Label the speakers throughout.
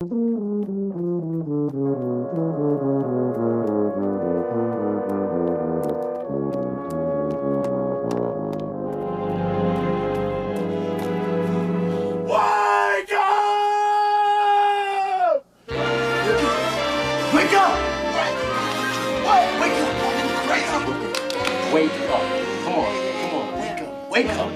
Speaker 1: Wake up! Wake up! What? Wake up! Wake up.
Speaker 2: Come on. Come on.
Speaker 1: Wake up! Wake up!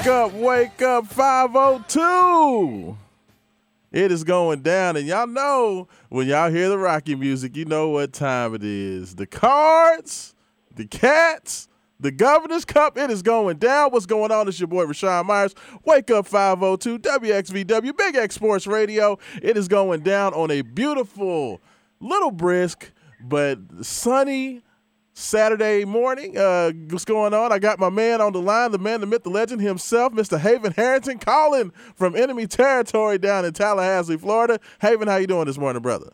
Speaker 1: Wake up,
Speaker 3: wake up, 502. It is going down, and y'all know when y'all hear the Rocky music, you know what time it is. The cards, the cats, the Governor's Cup, it is going down. What's going on? It's your boy Rashawn Myers. Wake up 502 WXVW, Big X Sports Radio. It is going down on a beautiful, little brisk, but sunny Saturday morning. Uh, what's going on? I got my man on the line, the man, the myth, the legend himself, Mr. Haven Harrington, calling from enemy territory down in Tallahassee, Florida. Haven, how you doing this morning, brother?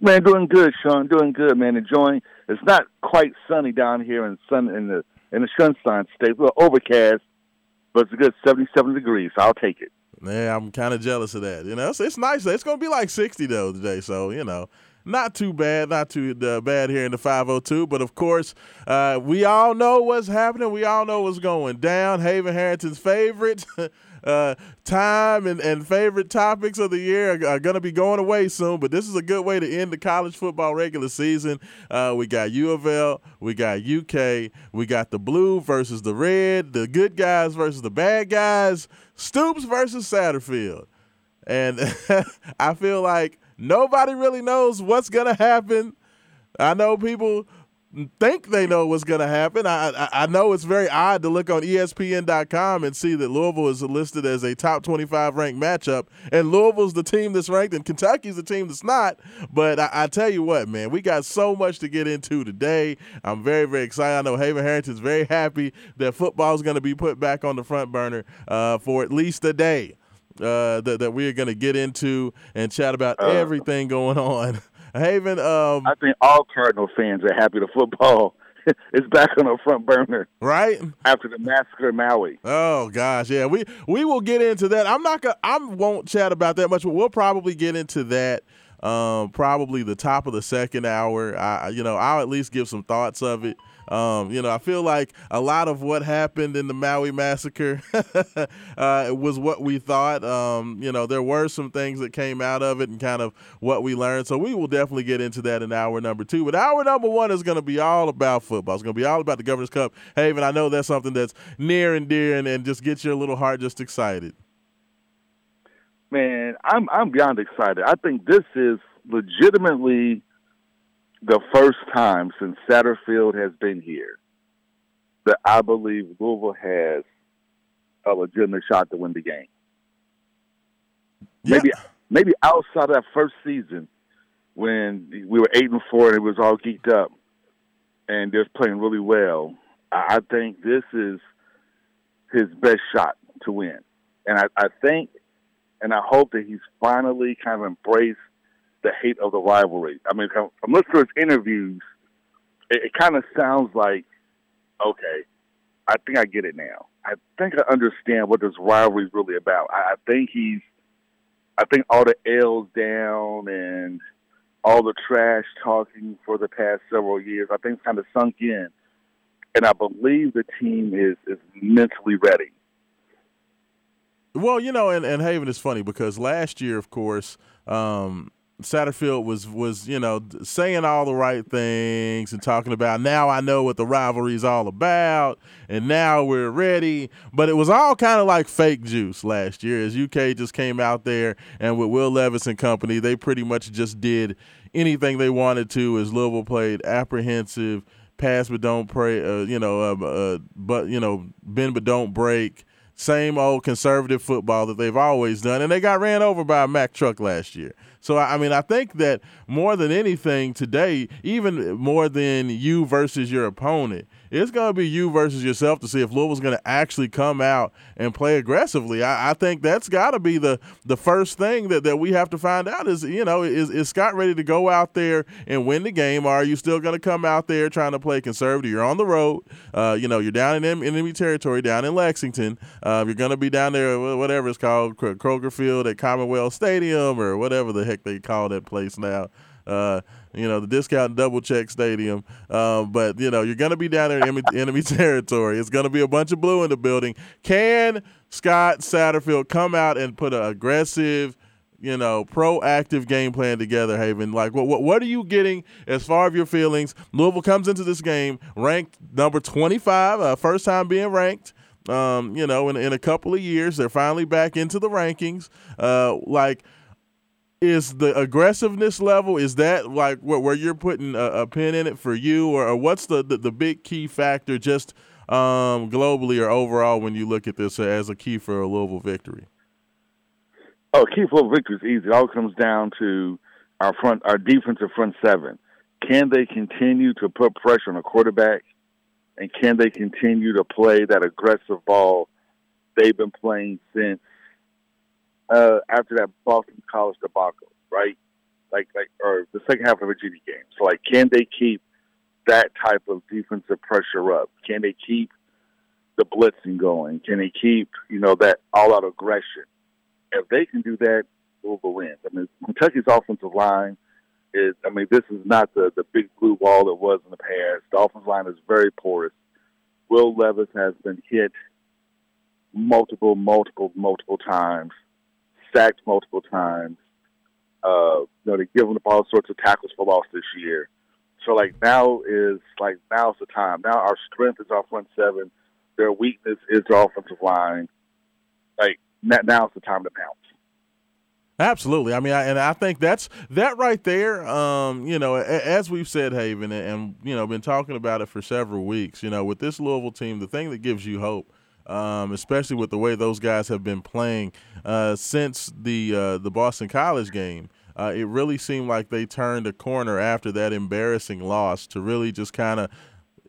Speaker 4: Man, doing good, Sean. Doing good, man. Enjoying. It's not quite sunny down here in sun in the in the Sunshine State. Well, overcast, but it's a good seventy-seven degrees. So I'll take it.
Speaker 3: Yeah, I'm kind of jealous of that. You know, it's, it's nice. It's going to be like 60 though today, so you know, not too bad, not too uh, bad here in the 502. But of course, uh, we all know what's happening. We all know what's going down. Haven Harrington's favorite uh, time and, and favorite topics of the year are, are going to be going away soon. But this is a good way to end the college football regular season. Uh, we got U of L, we got UK, we got the blue versus the red, the good guys versus the bad guys, Stoops versus Satterfield. And I feel like nobody really knows what's to happen. I know people think they know what's going to happen. I, I I know it's very odd to look on ESPN.com and see that Louisville is listed as a top 25 ranked matchup, and Louisville's the team that's ranked, and Kentucky's the team that's not. But I, I tell you what, man, we got so much to get into today. I'm very very excited. I know Haven Harrington's very happy that football is going to be put back on the front burner uh, for at least a day. Uh, that, that we are going to get into and chat about everything going on. Haven, um,
Speaker 4: I think all Cardinal fans are happy the football is back on the front burner
Speaker 3: right?
Speaker 4: after the massacre in Maui.
Speaker 3: Oh gosh, yeah. We we will get into that. I'm not gonna I won't chat about that much, but we'll probably get into that um probably the top of the second hour. I- you know, I'll at least give some thoughts of it. Um, you know, I feel like a lot of what happened in the Maui massacre uh, was what we thought. Um, you know, there were some things that came out of it and kind of what we learned. So we will definitely get into that in hour number two. But hour number one is going to be all about football. It's going to be all about the Governor's Cup. Haven, I know that's something that's near and dear and, and just gets your little heart just excited.
Speaker 4: Man, I'm I'm beyond excited. I think this is legitimately the first time since Satterfield has been here that I believe Louisville has a legitimate shot to win the game.
Speaker 3: Yeah.
Speaker 4: Maybe maybe outside of that first season when we were eight and four and it was all geeked up and they're playing really well. I think this is his best shot to win. And I, I think and I hope that he's finally kind of embraced the hate of the rivalry. I mean, from listening to his interviews, it, it kind of sounds like, okay, I think I get it now. I think I understand what this rivalry is really about. I, I think he's, I think all the L's down and all the trash talking for the past several years, I think it's kind of sunk in. And I believe the team is, is mentally ready.
Speaker 3: Well, you know, and, and Haven is funny because last year, of course, um, Satterfield was was you know saying all the right things and talking about now I know what the rivalry is all about and now we're ready. But it was all kind of like fake juice last year as UK just came out there and with Will Levis and company, they pretty much just did anything they wanted to as Louisville played apprehensive, pass but don't pray, uh, you know, uh, uh, but you know, bend but don't break same old conservative football that they've always done, and they got ran over by a Mack truck last year. So I mean, I think that more than anything today, even more than you versus your opponent, it's going to be you versus yourself to see if Louisville's going to actually come out and play aggressively. I, I think that's got to be the the first thing that, that we have to find out is you know is is Scott ready to go out there and win the game? Or are you still going to come out there trying to play conservative? You're on the road. Uh, you know you're down in enemy territory, down in Lexington. Uh, you're going to be down there, whatever it's called, Kroger Field at Commonwealth Stadium or whatever the heck they call that place now. Uh, you know, the discount double check stadium. Um, but, you know, you're going to be down there in enemy, enemy territory. It's going to be a bunch of blue in the building. Can Scott Satterfield come out and put an aggressive, you know, proactive game plan together, Haven? Like, what, what, what are you getting as far as your feelings? Louisville comes into this game ranked number 25, uh, first time being ranked. Um, you know, in, in a couple of years, they're finally back into the rankings. Uh, like, is the aggressiveness level is that like where, you're putting a, a, pin in it for you or, or what's the, the, the big key factor just um, globally or overall when you look at this as a key for a Louisville victory?
Speaker 4: Oh, key for victory is easy. It all comes down to our front, our defensive front seven. Can they continue to put pressure on the quarterback, and can they continue to play that aggressive ball they've been playing since uh, after that Boston College debacle, right? Like, like, or the second half of the Virginia game. So, like, can they keep that type of defensive pressure up? Can they keep the blitzing going? Can they keep, you know, that all-out aggression? If they can do that, Louisville wins. I mean, Kentucky's offensive line is, I mean, this is not the the big blue wall it was in the past. The offensive line is very porous. Will Levis has been hit multiple, multiple, multiple times sacked multiple times. Uh, you know, they give them all sorts of tackles for loss this year. So like now is like now's the time. Now our strength is our front seven. Their weakness is their offensive line. Like now's the time to pounce.
Speaker 3: Absolutely. I mean, I, and I think that's that right there. Um, you know, as we've said, Haven, and, and you know, been talking about it for several weeks. You know, with this Louisville team, the thing that gives you hope um, especially with the way those guys have been playing uh, since the uh, the Boston College game. Uh, it really seemed like they turned a corner after that embarrassing loss to really just kind of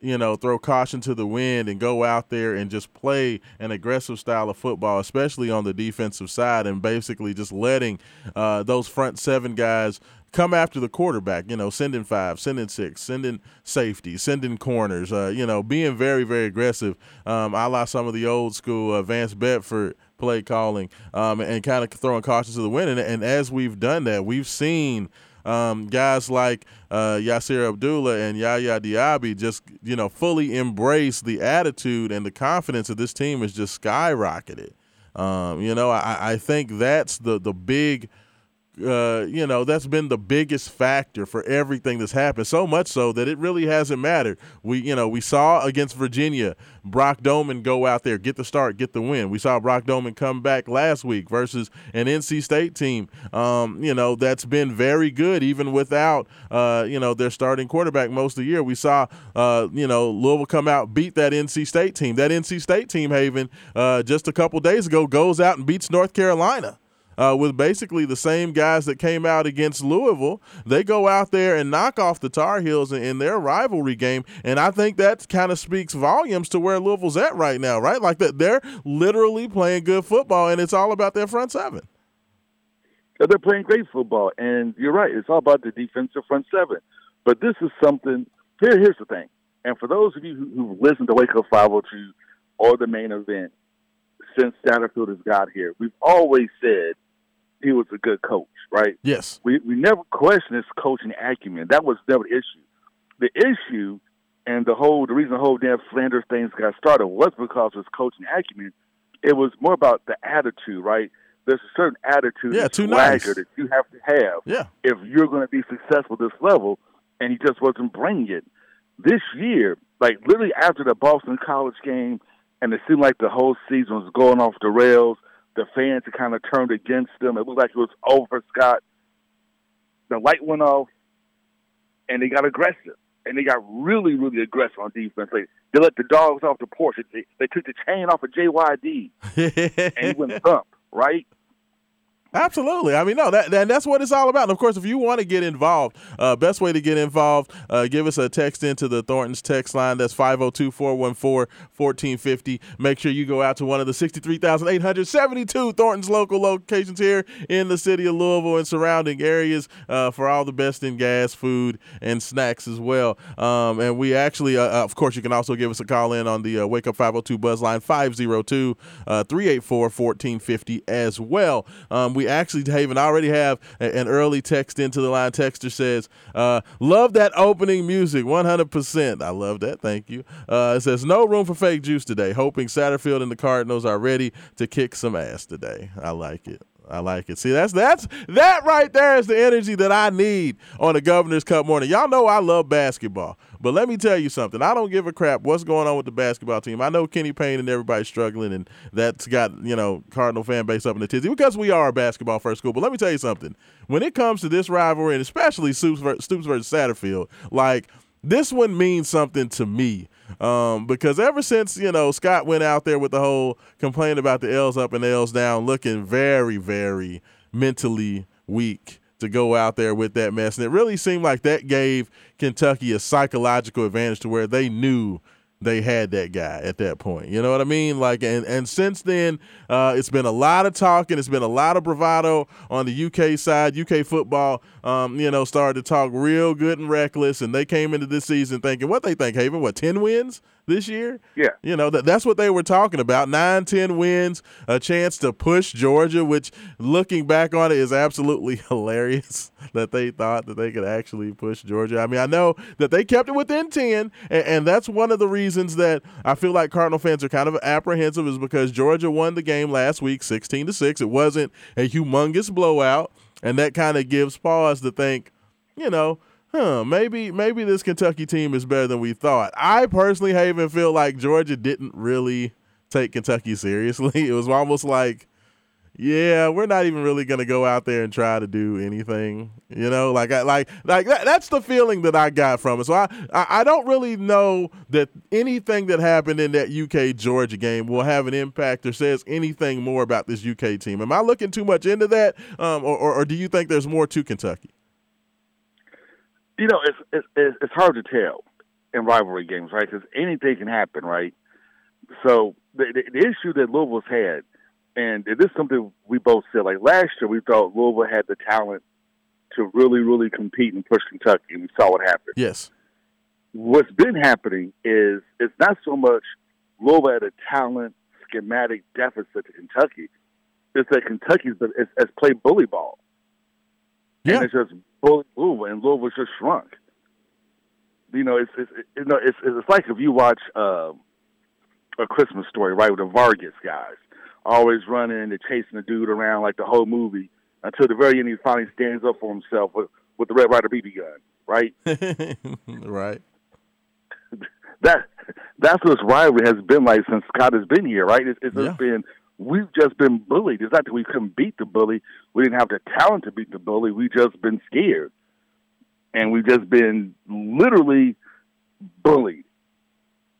Speaker 3: you know, throw caution to the wind and go out there and just play an aggressive style of football, especially on the defensive side, and basically just letting uh, those front seven guys come after the quarterback, you know, sending five, sending six, sending safety, sending corners, uh, you know, being very, very aggressive. Um, I like some of the old school uh, Vance Bedford play calling um, and kind of throwing caution to the wind. And, and as we've done that, we've seen um, guys like uh, Yasir Abdullah and Yaya Diaby just you know fully embrace the attitude and the confidence of this team has just skyrocketed. Um, you know, I, I think that's the the big uh, you know, that's been the biggest factor for everything that's happened. So much so that it really hasn't mattered. We, you know, we saw against Virginia, Brock Domann go out there, get the start, get the win. We saw Brock Domann come back last week versus an NC State team, um, you know, that's been very good even without, uh, you know, their starting quarterback most of the year. We saw, uh, you know, Louisville come out, beat that NC State team. That NC State team, Haven, uh, just a couple days ago, goes out and beats North Carolina uh, with basically the same guys that came out against Louisville. They go out there and knock off the Tar Heels in, in their rivalry game, and I think that kind of speaks volumes to where Louisville's at right now, right? Like that they're literally playing good football, and it's all about their front seven.
Speaker 4: They're playing great football, and you're right. It's all about the defensive front seven. But this is something. Here, here's the thing. And for those of you who, who've listened to Wake Up 502 or the main event since Satterfield has got here, we've always said he was a good coach, right?
Speaker 3: Yes.
Speaker 4: We we never questioned his coaching acumen. That was never the issue. The issue and the whole the reason the whole damn Flanders things got started was because of his coaching acumen. It was more about the attitude, right? There's a certain attitude,
Speaker 3: Yeah, too
Speaker 4: swagger
Speaker 3: nice.
Speaker 4: that you have to have
Speaker 3: Yeah.
Speaker 4: if you're going to be successful at this level, and he just wasn't bringing it. This year, like literally after the Boston College game, and it seemed like the whole season was going off the rails. The fans had kind of turned against them. It looked like it was over, Scott. The light went off, and they got aggressive. And they got really, really aggressive on defense. Like, they let the dogs off the porch. They, they took the chain off of JYD, and he went thump, right?
Speaker 3: Absolutely. I mean, no, that, that that's what it's all about. And of course, if you want to get involved, uh, best way to get involved, uh, give us a text into the Thornton's text line. That's 502-414-1450. Make sure you go out to one of the 63,872 Thornton's local locations here in the city of Louisville and surrounding areas uh, for all the best in gas, food, and snacks as well. Um, and we actually, uh, of course, you can also give us a call in on the uh, Wake Up 502 Buzz line 502 384 1450 as well. Um, we actually, Haven, already have an early text into the line. Texter says, uh, Love that opening music, 100%. I love that. Thank you. Uh, it says, No room for fake juice today. Hoping Satterfield and the Cardinals are ready to kick some ass today. I like it. I like it. See, that's that's that right there is the energy that I need on a Governor's Cup morning. Y'all know I love basketball, but let me tell you something. I don't give a crap what's going on with the basketball team. I know Kenny Payne and everybody's struggling, and that's got you know Cardinal fan base up in the tizzy because we are a basketball first school. But let me tell you something. When it comes to this rivalry, and especially Stoops versus Satterfield, like this one means something to me um, because ever since you know Scott went out there with the whole complaint about the L's up and L's down, looking very, very mentally weak to go out there with that mess, and it really seemed like that gave Kentucky a psychological advantage to where they knew they had that guy at that point. You know what I mean? Like, and and since then, uh, it's been a lot of talking. It's been a lot of bravado on the UK side. UK football, um, you know, started to talk real good and reckless, and they came into this season thinking what they think, Haven, what ten wins this year?
Speaker 4: Yeah.
Speaker 3: You know, that, that's what they were talking about. Nine, ten wins, a chance to push Georgia, which looking back on it is absolutely hilarious that they thought that they could actually push Georgia. I mean, I know that they kept it within 10, and, and that's one of the reasons that I feel like Cardinal fans are kind of apprehensive is because Georgia won the game last week 16 to 6. It wasn't a humongous blowout, and that kind of gives pause to think, you know, huh, maybe maybe this Kentucky team is better than we thought. I personally even feel like Georgia didn't really take Kentucky seriously. It was almost like, yeah, we're not even really gonna go out there and try to do anything. You know, like I like like that, that's the feeling that I got from it. So I, I don't really know that anything that happened in that UK Georgia game will have an impact or says anything more about this UK team. Am I looking too much into that, um, or, or, or do you think there's more to Kentucky?
Speaker 4: You know, it's it's it's hard to tell in rivalry games, right? Because anything can happen, right? So the, the the issue that Louisville's had, and this is something we both said. Like last year, we thought Louisville had the talent to really, really compete and push Kentucky, and we saw what happened.
Speaker 3: Yes.
Speaker 4: What's been happening is it's not so much Louisville had a talent schematic deficit to Kentucky. It's that Kentucky's been, played bully ball.
Speaker 3: Yeah.
Speaker 4: And it's just bullied and Louisville just shrunk. You know, it's it's it, you know it's it's like if you watch uh, a Christmas story, right, with the Vargas guys always running and chasing the dude around like the whole movie until the very end he finally stands up for himself with with the Red Ryder BB gun, right?
Speaker 3: right.
Speaker 4: that that's what this rivalry has been like since Scott has been here, right? It's, it's
Speaker 3: Yeah.
Speaker 4: just been we've just been bullied. It's not that we couldn't beat the bully. We didn't have the talent to beat the bully. We just been scared, and we've just been literally bullied,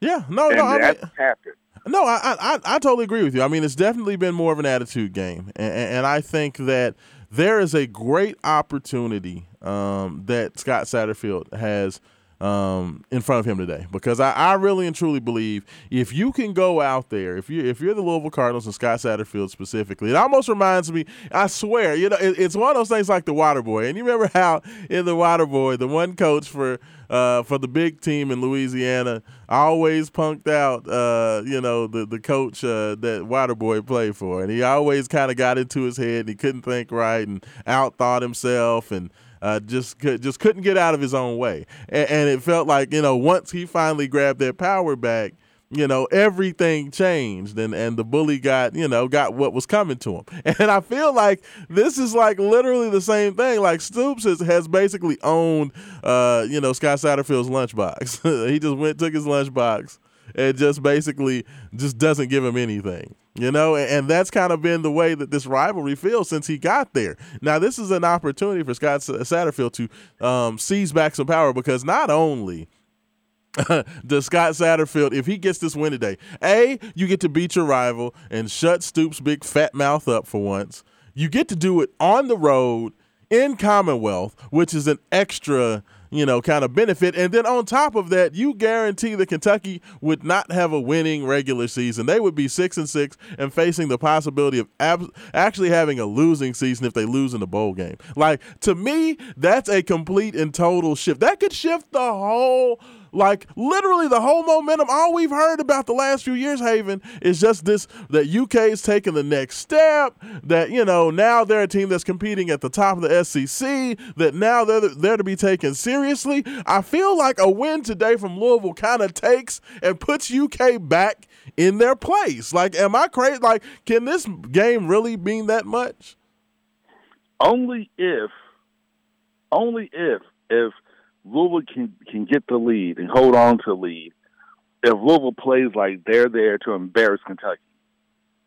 Speaker 3: Yeah. No.
Speaker 4: and
Speaker 3: No. I
Speaker 4: that's
Speaker 3: mean,
Speaker 4: happened.
Speaker 3: No, I, I I- I totally agree with you. I mean, it's definitely been more of an attitude game, and, and I think that there is a great opportunity um, that Scott Satterfield has um, in front of him today, because I, I really and truly believe if you can go out there, if you if you're the Louisville Cardinals and Scott Satterfield specifically, it almost reminds me. I swear, you know, it, it's one of those things like the Water Boy, and you remember how in the Water Boy, the one coach for uh, for the big team in Louisiana always punked out, uh, you know, the the coach uh, that Waterboy played for, and he always kind of got into his head. And he couldn't think right and outthought himself, and uh, just could, just couldn't get out of his own way. And, and it felt like you know once he finally grabbed that power back. You know everything changed, and, and the bully got you know got what was coming to him, and I feel like this is like literally the same thing. Like Stoops has, has basically owned, uh, you know, Scott Satterfield's lunchbox. he just went took his lunchbox and just basically just doesn't give him anything. You know, and, that's kind of been the way that this rivalry feels since he got there. Now, this is an opportunity for Scott Satterfield to um, seize back some power because not only does Scott Satterfield, if he gets this win today, A, you get to beat your rival and shut Stoops' big fat mouth up for once. You get to do it on the road in Commonwealth, which is an extra, you know, kind of benefit. And then on top of that, you guarantee that Kentucky would not have a winning regular season. They would be six and six and facing the possibility of ab- actually having a losing season if they lose in the bowl game. Like to me, that's a complete and total shift. That could shift the whole like literally the whole momentum. All we've heard about the last few years, Haven, is just this that UK is taking the next step. That you know now they're a team that's competing at the top of the SEC. That now they're they're to be taken seriously. I feel like a win today from Louisville kind of takes and puts UK back in their place. Like, am I crazy? Like, can this game really mean that much?
Speaker 4: Only if, only if, if Louisville can can get the lead and hold on to the lead. If Louisville plays like they're there to embarrass Kentucky,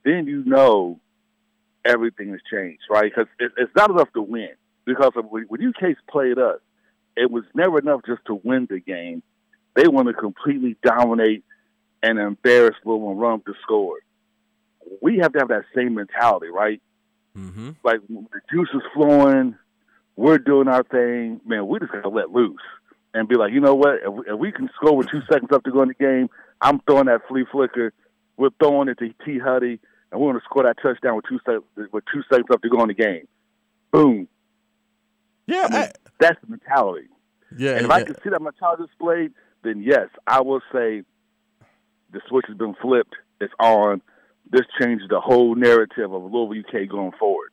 Speaker 4: then you know everything has changed, right? Because it, it's not enough to win. Because of, when UK's played us, it was never enough just to win the game. They want to completely dominate and embarrass Louisville and run up the score. We have to have that same mentality, right?
Speaker 3: Mm-hmm.
Speaker 4: like the juice is flowing, we're doing our thing. Man, we just gotta let loose and be like, you know what? If we, if we can score with two seconds left to go in the game, I'm throwing that flea flicker. We're throwing it to T. Huddy, and we're gonna score that touchdown with two seconds with two seconds left to go in the game. Boom.
Speaker 3: Yeah,
Speaker 4: I mean,
Speaker 3: I-
Speaker 4: that's the mentality.
Speaker 3: yeah.
Speaker 4: And if
Speaker 3: yeah.
Speaker 4: I can see that mentality displayed, then yes, I will say the switch has been flipped. It's on. This changes the whole narrative of Louisville UK going forward.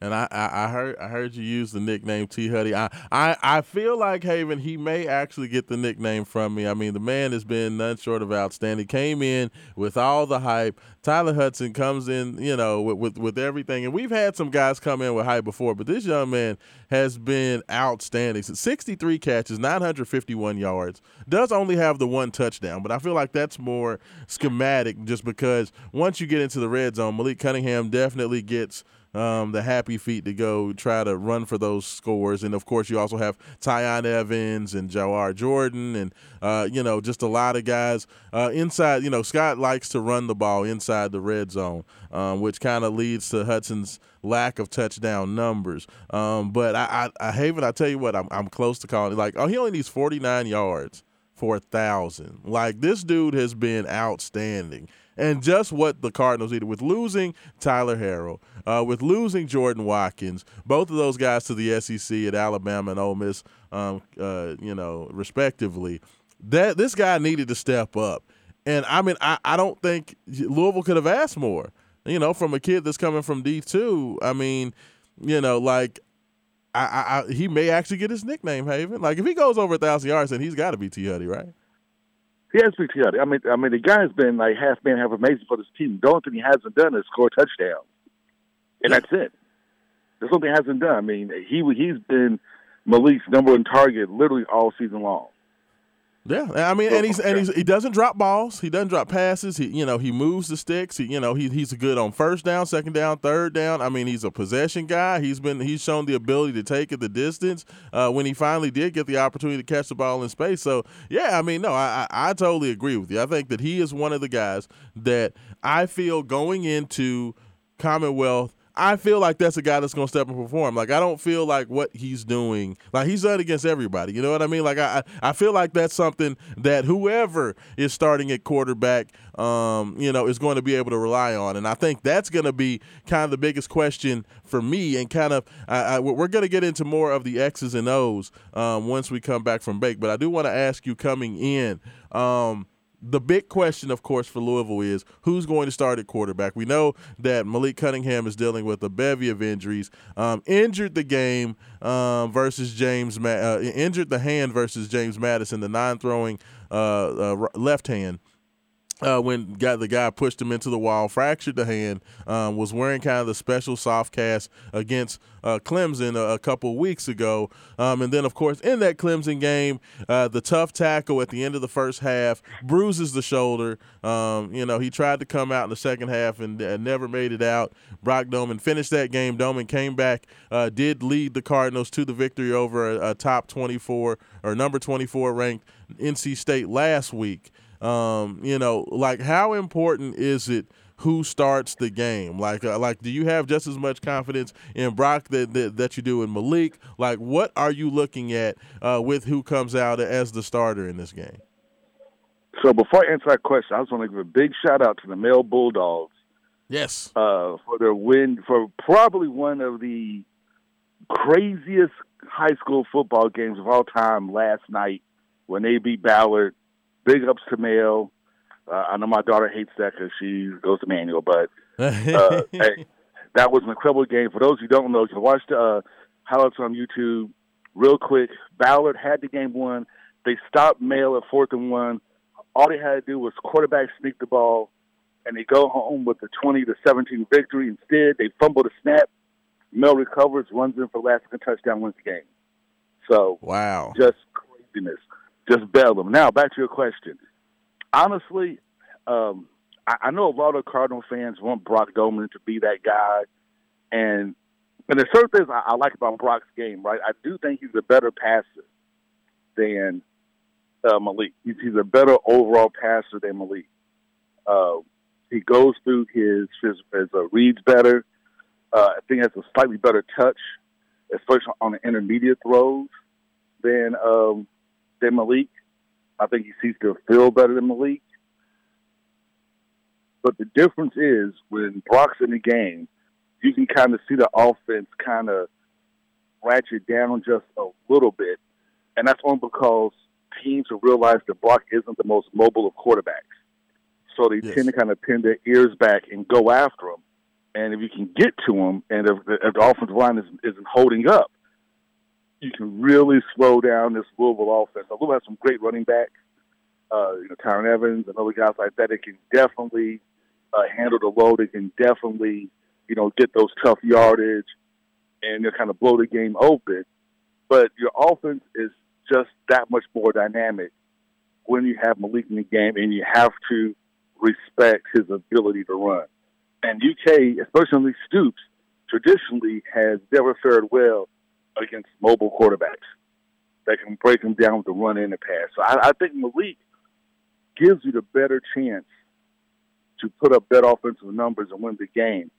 Speaker 3: And I, I, I heard I heard you use the nickname T Huddy. I, I I feel like Haven he may actually get the nickname from me. I mean the man has been none short of outstanding. Came in with all the hype. Tyler Hudson comes in, you know, with, with with everything. And we've had some guys come in with hype before, but this young man has been outstanding. 63 catches, 951 yards. Does only have the one touchdown, but I feel like that's more schematic just because once you get into the red zone, Malik Cunningham definitely gets um, the happy feet to go try to run for those scores. And of course, you also have Tiyon Evans and Jawhar Jordan, and uh, you know just a lot of guys uh, inside. You know, Scott likes to run the ball inside the red zone, um, which kind of leads to Hudson's lack of touchdown numbers. Um, but I, I, I Haven, I tell you what, I'm, I'm close to calling. Like, oh, he only needs 49 yards for a thousand. Like this dude has been outstanding. And just what the Cardinals needed with losing Tyler Harrell, uh, with losing Jordan Watkins, both of those guys to the SEC at Alabama and Ole Miss, um, uh, you know, respectively. That this guy needed to step up, and I mean, I, I don't think Louisville could have asked more. You know, from a kid that's coming from D two. I mean, you know, like I, I, I, he may actually get his nickname Haven. Like if he goes over a thousand yards, then he's got to be T Huddy, right?
Speaker 4: He has been chaotic. I mean, I mean, the guy's been like half man, half amazing for this team. The only thing he hasn't done is score touchdowns, and that's it. There's something he hasn't done. I mean, he he's been Malik's number one target literally all season long.
Speaker 3: Yeah, I mean, and he's and he's, he doesn't drop balls. He doesn't drop passes. He you know he moves the sticks. He you know he he's good on first down, second down, third down. I mean, he's a possession guy. He's been he's shown the ability to take it the distance uh, when he finally did get the opportunity to catch the ball in space. So yeah, I mean, no, I, I I totally agree with you. I think that he is one of the guys that I feel going into Commonwealth I feel like that's a guy that's going to step and perform. Like I don't feel like what he's doing, like he's done against everybody. You know what I mean? Like I, I feel like that's something that whoever is starting at quarterback, um, you know, is going to be able to rely on. And I think that's going to be kind of the biggest question for me. And kind of, I, I, we're going to get into more of the X's and O's um, once we come back from break. But I do want to ask you coming in. Um, the big question, of course, for Louisville is who's going to start at quarterback. We know that Malik Cunningham is dealing with a bevy of injuries. Um, injured the game um, versus James, Ma- uh, injured the hand versus James Madison, the non-throwing uh, uh, left hand uh, when got the guy pushed him into the wall, fractured the hand, um, was wearing kind of the special soft cast against uh, Clemson a, a, couple weeks ago, um, and then of course in that Clemson game, uh, the tough tackle at the end of the first half bruises the shoulder. Um, you know he tried to come out in the second half and never made it out. Brock Domann finished that game. Domann came back, uh, did lead the Cardinals to the victory over a, a top 24 or number 24 ranked NC State last week. Um, you know, like how important is it who starts the game? Like, uh, like, do you have just as much confidence in Brock that, that, that you do in Malik? Like, what are you looking at uh, with who comes out as the starter in this game?
Speaker 4: So before I answer that question, I just want to give a big shout out to the Male Bulldogs.
Speaker 3: Yes.
Speaker 4: Uh, for their win for probably one of the craziest high school football games of all time last night when they beat Ballard big ups to Male. Uh, I know my daughter hates that because she goes to Manual, but uh, hey, that was an incredible game. For those who don't know, you can watch the uh, highlights on YouTube real quick. Ballard had the game won. They stopped Male at fourth and one. All they had to do was quarterback sneak the ball, and they go home with a 20 to 17 victory. Instead, they fumble the snap. Male recovers, runs in for the last touchdown, wins the game. So,
Speaker 3: wow,
Speaker 4: just craziness just bail them. Now, back to your question. Honestly, um, I, I know a lot of Cardinal fans want Brock Domann to be that guy, and and there's certain things I, I like about Brock's game. Right, I do think he's a better passer than uh, Malik. He's, he's a better overall passer than Malik. Uh, he goes through his his, his uh, reads better. Uh, I think has a slightly better touch, especially on the intermediate throws than um, than Malik. I think he seems to feel better than Malik. But the difference is when Brock's in the game, you can kind of see the offense kind of ratchet down just a little bit. And that's only because teams have realized that Brock isn't the most mobile of quarterbacks. So they yes. tend to kind of pin their ears back and go after him. And if you can get to him, and if the, if the offensive line is, isn't holding up, you can really slow down this Louisville offense. Louisville has some great running backs, uh, you know, Tiyon Evans and other guys like that. They can definitely uh, handle the load. They can definitely, you know, get those tough yardage and kind of blow the game open. But your offense is just that much more dynamic when you have Malik in the game, and you have to respect his ability to run. And UK, especially Stoops, traditionally has never fared well against mobile quarterbacks that can break them down with the run and the pass. So I, I think Malik gives you the better chance to put up better offensive numbers and win the game.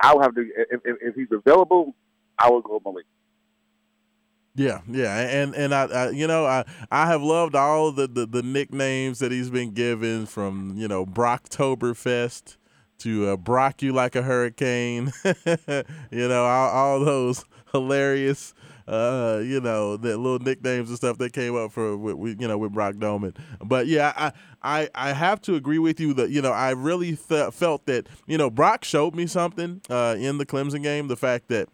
Speaker 4: I'll have to if, if, if he's available, I will go Malik.
Speaker 3: Yeah, yeah, and and I, I, you know I I have loved all the, the, the nicknames that he's been given from you know Brocktoberfest to uh, Brock you like a hurricane, you know all, all those hilarious, uh, you know, the little nicknames and stuff that came up for with, you know with Brock Domann. But yeah, I I I have to agree with you that you know I really th- felt that you know Brock showed me something uh, in the Clemson game. The fact that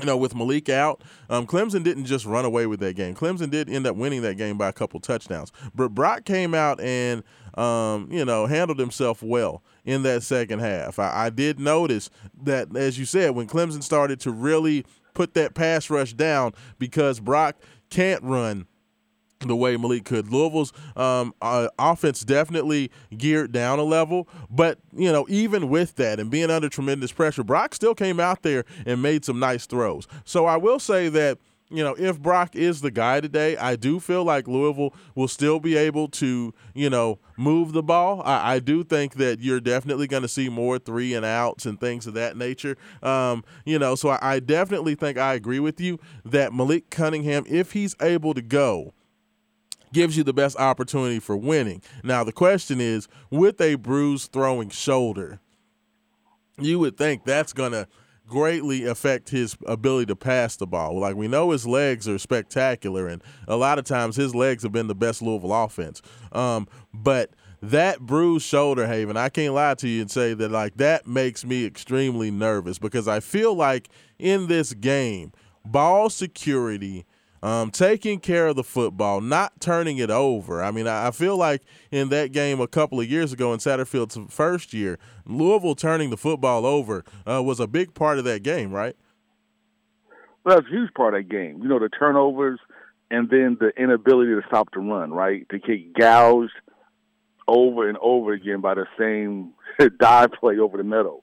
Speaker 3: you know, with Malik out, um, Clemson didn't just run away with that game. Clemson did end up winning that game by a couple touchdowns. But Brock came out and, um, you know, handled himself well in that second half. I, I did notice that, as you said, when Clemson started to really put that pass rush down because Brock can't run the way Malik could. Louisville's um, uh, offense definitely geared down a level, but you know even with that and being under tremendous pressure, Brock still came out there and made some nice throws. So I will say that you know, if Brock is the guy today, I do feel like Louisville will still be able to, you know, move the ball. I, I do think that you're definitely going to see more three and outs and things of that nature. Um, you know, so I, I definitely think I agree with you that Malik Cunningham, if he's able to go, gives you the best opportunity for winning. Now, the question is with a bruised throwing shoulder, you would think that's going to greatly affect his ability to pass the ball. Like we know his legs are spectacular, and a lot of times his legs have been the best Louisville offense. Um, but that bruised shoulder, Haven, I can't lie to you and say that like that makes me extremely nervous because I feel like in this game, ball security um, taking care of the football, not turning it over. I mean, I, I, feel like in that game a couple of years ago in Satterfield's first year, Louisville turning the football over uh, was a big part of that game, right?
Speaker 4: Well, that's a huge part of that game. You know, the turnovers and then the inability to stop the run, right? To get gouged over and over again by the same dive play over the middle.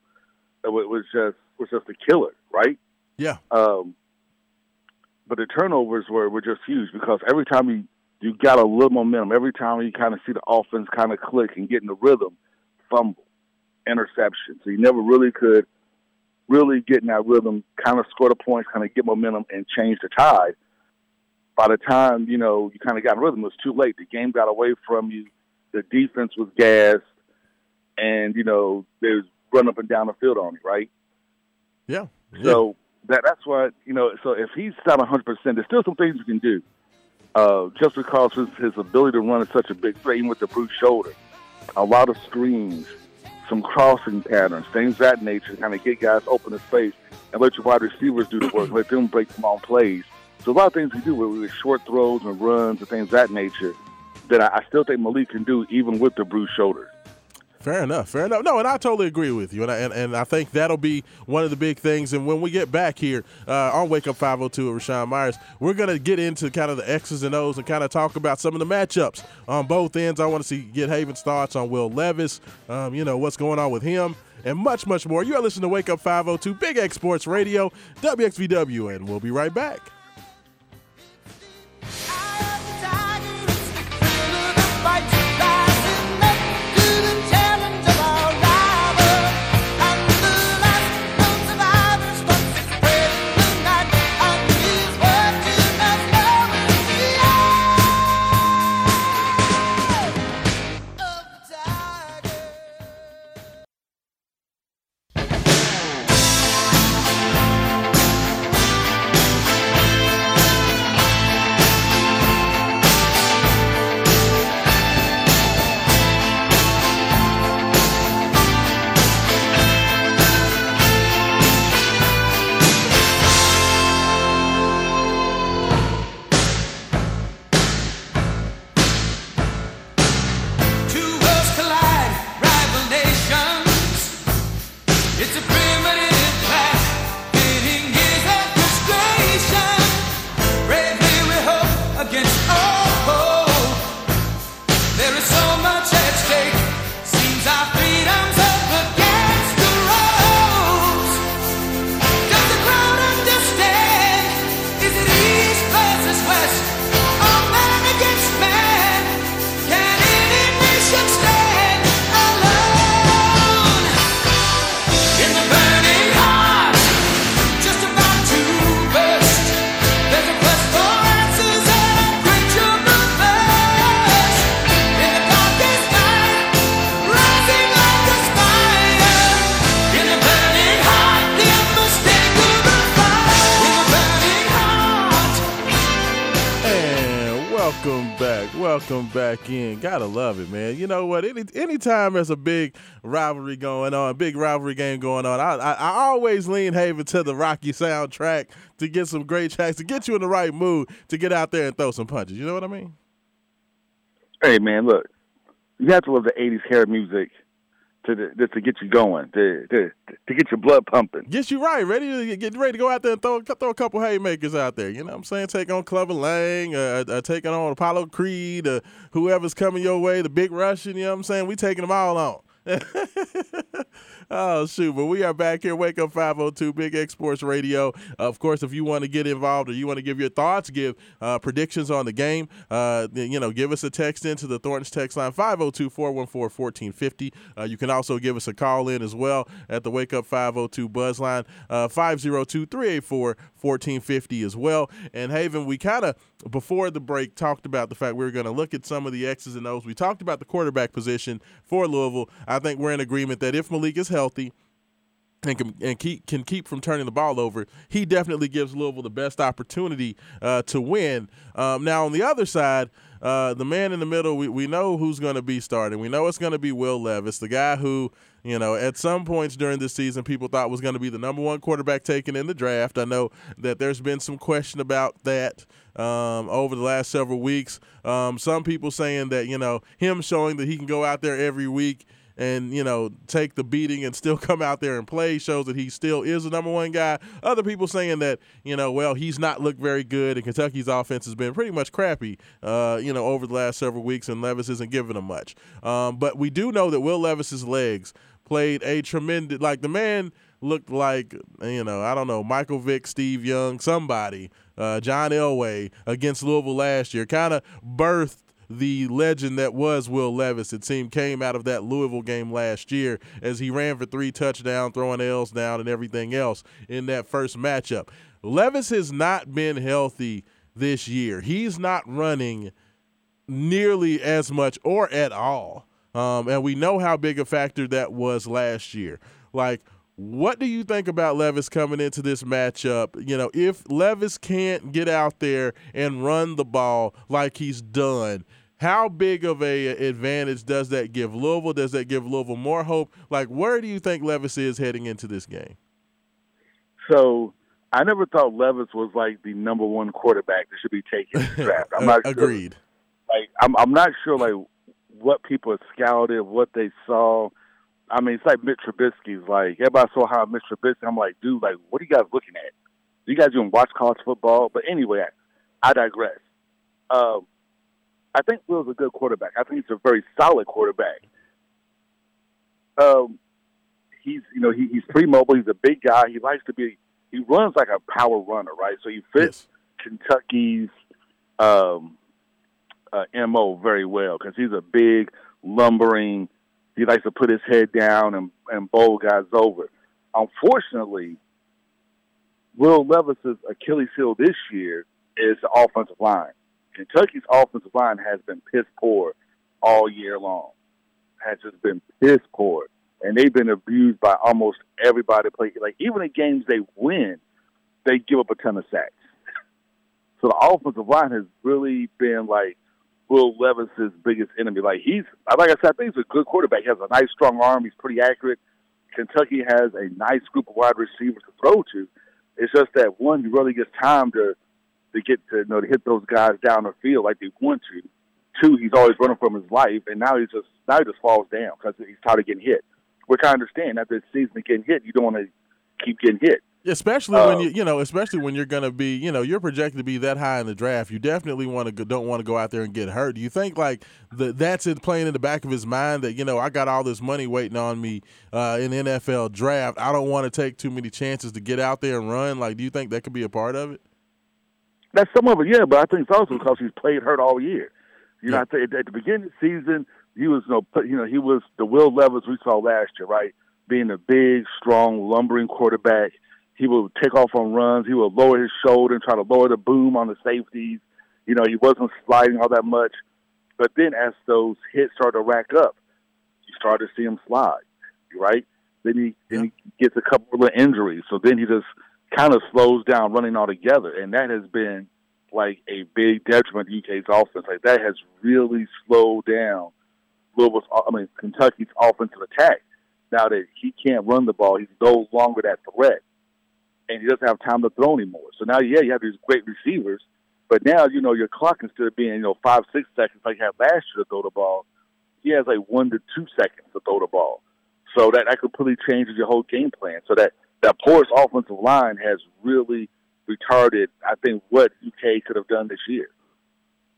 Speaker 4: It was just was just a killer, right?
Speaker 3: Yeah.
Speaker 4: Um, but the turnovers were, were just huge because every time you you got a little momentum, every time you kind of see the offense kind of click and get in the rhythm, fumble, interception. So you never really could really get in that rhythm, kind of score the points, kind of get momentum and change the tide. By the time, you know, you kind of got in rhythm, it was too late. The game got away from you. The defense was gassed. And, you know, they was run up and down the field on you, right?
Speaker 3: Yeah. yeah.
Speaker 4: So that that's what you know. So if he's not 100, percent there's still some things you can do. Uh, just because his, his ability to run is such a big thing with the brute shoulder, a lot of screens, some crossing patterns, things that nature, kind of get guys open in space and let your wide receivers do the work, let them break them on plays. So a lot of things we do with, with short throws and runs and things that nature that I, I still think Malik can do even with the bruised shoulder.
Speaker 3: Fair enough. Fair enough. No, and I totally agree with you, and I, and, and I think that'll be one of the big things. And when we get back here uh, on Wake Up 502 with Rashawn Myers, we're gonna get into kind of the X's and O's and kind of talk about some of the matchups on both ends. I want to see get Haven's thoughts on Will Levis. Um, you know what's going on with him. And much, much more. You are listening to Wake Up 502 Big X Sports Radio, WXVW, and we'll be right back. Welcome back. Welcome back in. Gotta love it, man. You know what? Any anytime there's a big rivalry going on, big rivalry game going on, I, I, I always lean Haven to the Rocky soundtrack to get some great tracks, to get you in the right mood, to get out there and throw some punches. You know what I mean?
Speaker 4: Hey man, look, you have to love the '80s hair music to to, to get you going, to, to to get your blood pumping.
Speaker 3: Get you're right, ready to get ready to go out there and throw throw a couple haymakers out there. You know what I'm saying? Take on Clubber Lang, uh, uh, taking on Apollo Creed, uh, whoever's coming your way, the Big Russian. You know what I'm saying? We taking them all on. oh shoot! But we are back here. Wake up 502 Big X Sports Radio. Of course, if you want to get involved or you want to give your thoughts, give uh, predictions on the game, uh, you know, give us a text into the Thornton's text line 502-414-1450. Uh, you can also give us a call in as well at the Wake Up 502 Buzz line 502-384-1450 as well. And Haven, we kind of before the break talked about the fact we were going to look at some of the X's and O's. We talked about the quarterback position for Louisville. I think we're in agreement that if Malik is healthy, and can, and keep, can keep from turning the ball over, he definitely gives Louisville the best opportunity uh, to win. Um, now, on the other side, uh, the man in the middle, we, we know who's going to be starting. We know it's going to be Will Levis, the guy who, you know, at some points during this season, people thought was going to be the number one quarterback taken in the draft. I know that there's been some question about that um, over the last several weeks. Um, some people saying that, you know, him showing that he can go out there every week and you know take the beating and still come out there and play shows that he still is the number one guy. Other people saying that you know well he's not looked very good and Kentucky's offense has been pretty much crappy uh, you know over the last several weeks and Levis isn't giving them much. Um, but we do know that Will Levis's legs played a tremendous like the man looked like you know I don't know Michael Vick, Steve Young, somebody, uh, John Elway against Louisville last year, kind of birthed the legend that was Will Levis. It seemed came out of that Louisville game last year as he ran for three touchdowns, throwing L's down and everything else in that first matchup. Levis has not been healthy this year. He's not running nearly as much or at all. Um, and we know how big a factor that was last year. Like, what do you think about Levis coming into this matchup? You know, if Levis can't get out there and run the ball like he's done, how big of a advantage does that give Louisville? Does that give Louisville more hope? Like, where do you think Levis is heading into this game?
Speaker 4: So I never thought Levis was like the number one quarterback that should be taken in the draft. I'm not
Speaker 3: agreed.
Speaker 4: Sure, like I'm, I'm not sure like what people scouted, what they saw. I mean, it's like Mitch Trubisky's like everybody saw how Mitch Trubisky. I'm like, dude, like, what are you guys looking at? You guys even watch college football? But anyway, I, I digress. Um, I think Will's a good quarterback. I think he's a very solid quarterback. Um, he's you know he, he's pretty mobile. He's a big guy. He likes to be. He runs like a power runner, right? So he fits yes. Kentucky's um, uh, mo very well because he's a big, lumbering. He likes to put his head down and and bowl guys over. Unfortunately, Will Levis's Achilles heel this year is the offensive line. Kentucky's offensive line has been piss poor all year long. Has just been piss poor, and they've been abused by almost everybody. Play like even in games they win, they give up a ton of sacks. So the offensive line has really been like Will Levis's biggest enemy. Like he's like I said, I think he's a good quarterback. He has a nice strong arm. He's pretty accurate. Kentucky has a nice group of wide receivers to throw to. It's just that one, really gets time to to get to you know to hit those guys down the field like they want to. Two, he's always running from his life, and now he just now he just falls down because he's tired of getting hit. Which I understand. After the season of getting hit, you don't want to keep getting hit.
Speaker 3: Especially when you you know, especially when you're going to be you know you're projected to be that high in the draft, you definitely want to go, don't want to go out there and get hurt. Do you think like the, that's it playing in the back of his mind that you know I got all this money waiting on me uh, in NFL draft. I don't want to take too many chances to get out there and run. Like, do you think that could be a part of it?
Speaker 4: That's some of it, yeah. But I think it's also because he's played hurt all year. You know, at the beginning of the season, he was you know, you know he was the Will Levis we saw last year, right? Being a big, strong, lumbering quarterback. He would take off on runs. He would lower his shoulder and try to lower the boom on the safeties. You know, he wasn't sliding all that much. But then as those hits started to rack up, you started to see him slide, right? Then he yeah. then he gets a couple of injuries. So then he just kind of slows down running altogether, and that has been like a big detriment to UK's offense. Like that has really slowed down Louisville's, I mean Kentucky's offensive attack. Now that he can't run the ball, he's no longer that threat, and he doesn't have time to throw anymore. So now, yeah, you have these great receivers, but now you know your clock instead of being you know five six seconds like you had last year to throw the ball, he has like one to two seconds to throw the ball. So that that completely changes your whole game plan. So that that porous offensive line has really retarded, I think, what UK could have done this year.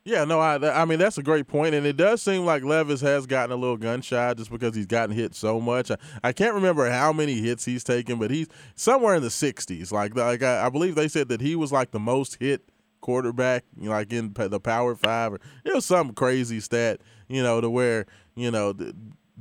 Speaker 3: Yeah, no, I I mean that's a great point, and it does seem like Levis has gotten a little gun shy just because he's gotten hit so much. I, I can't remember how many hits he's taken, but he's somewhere in the 60s. Like like I, I believe they said that he was like the most hit quarterback, you know, like in the Power Five, or it was some crazy stat, you know, to where you know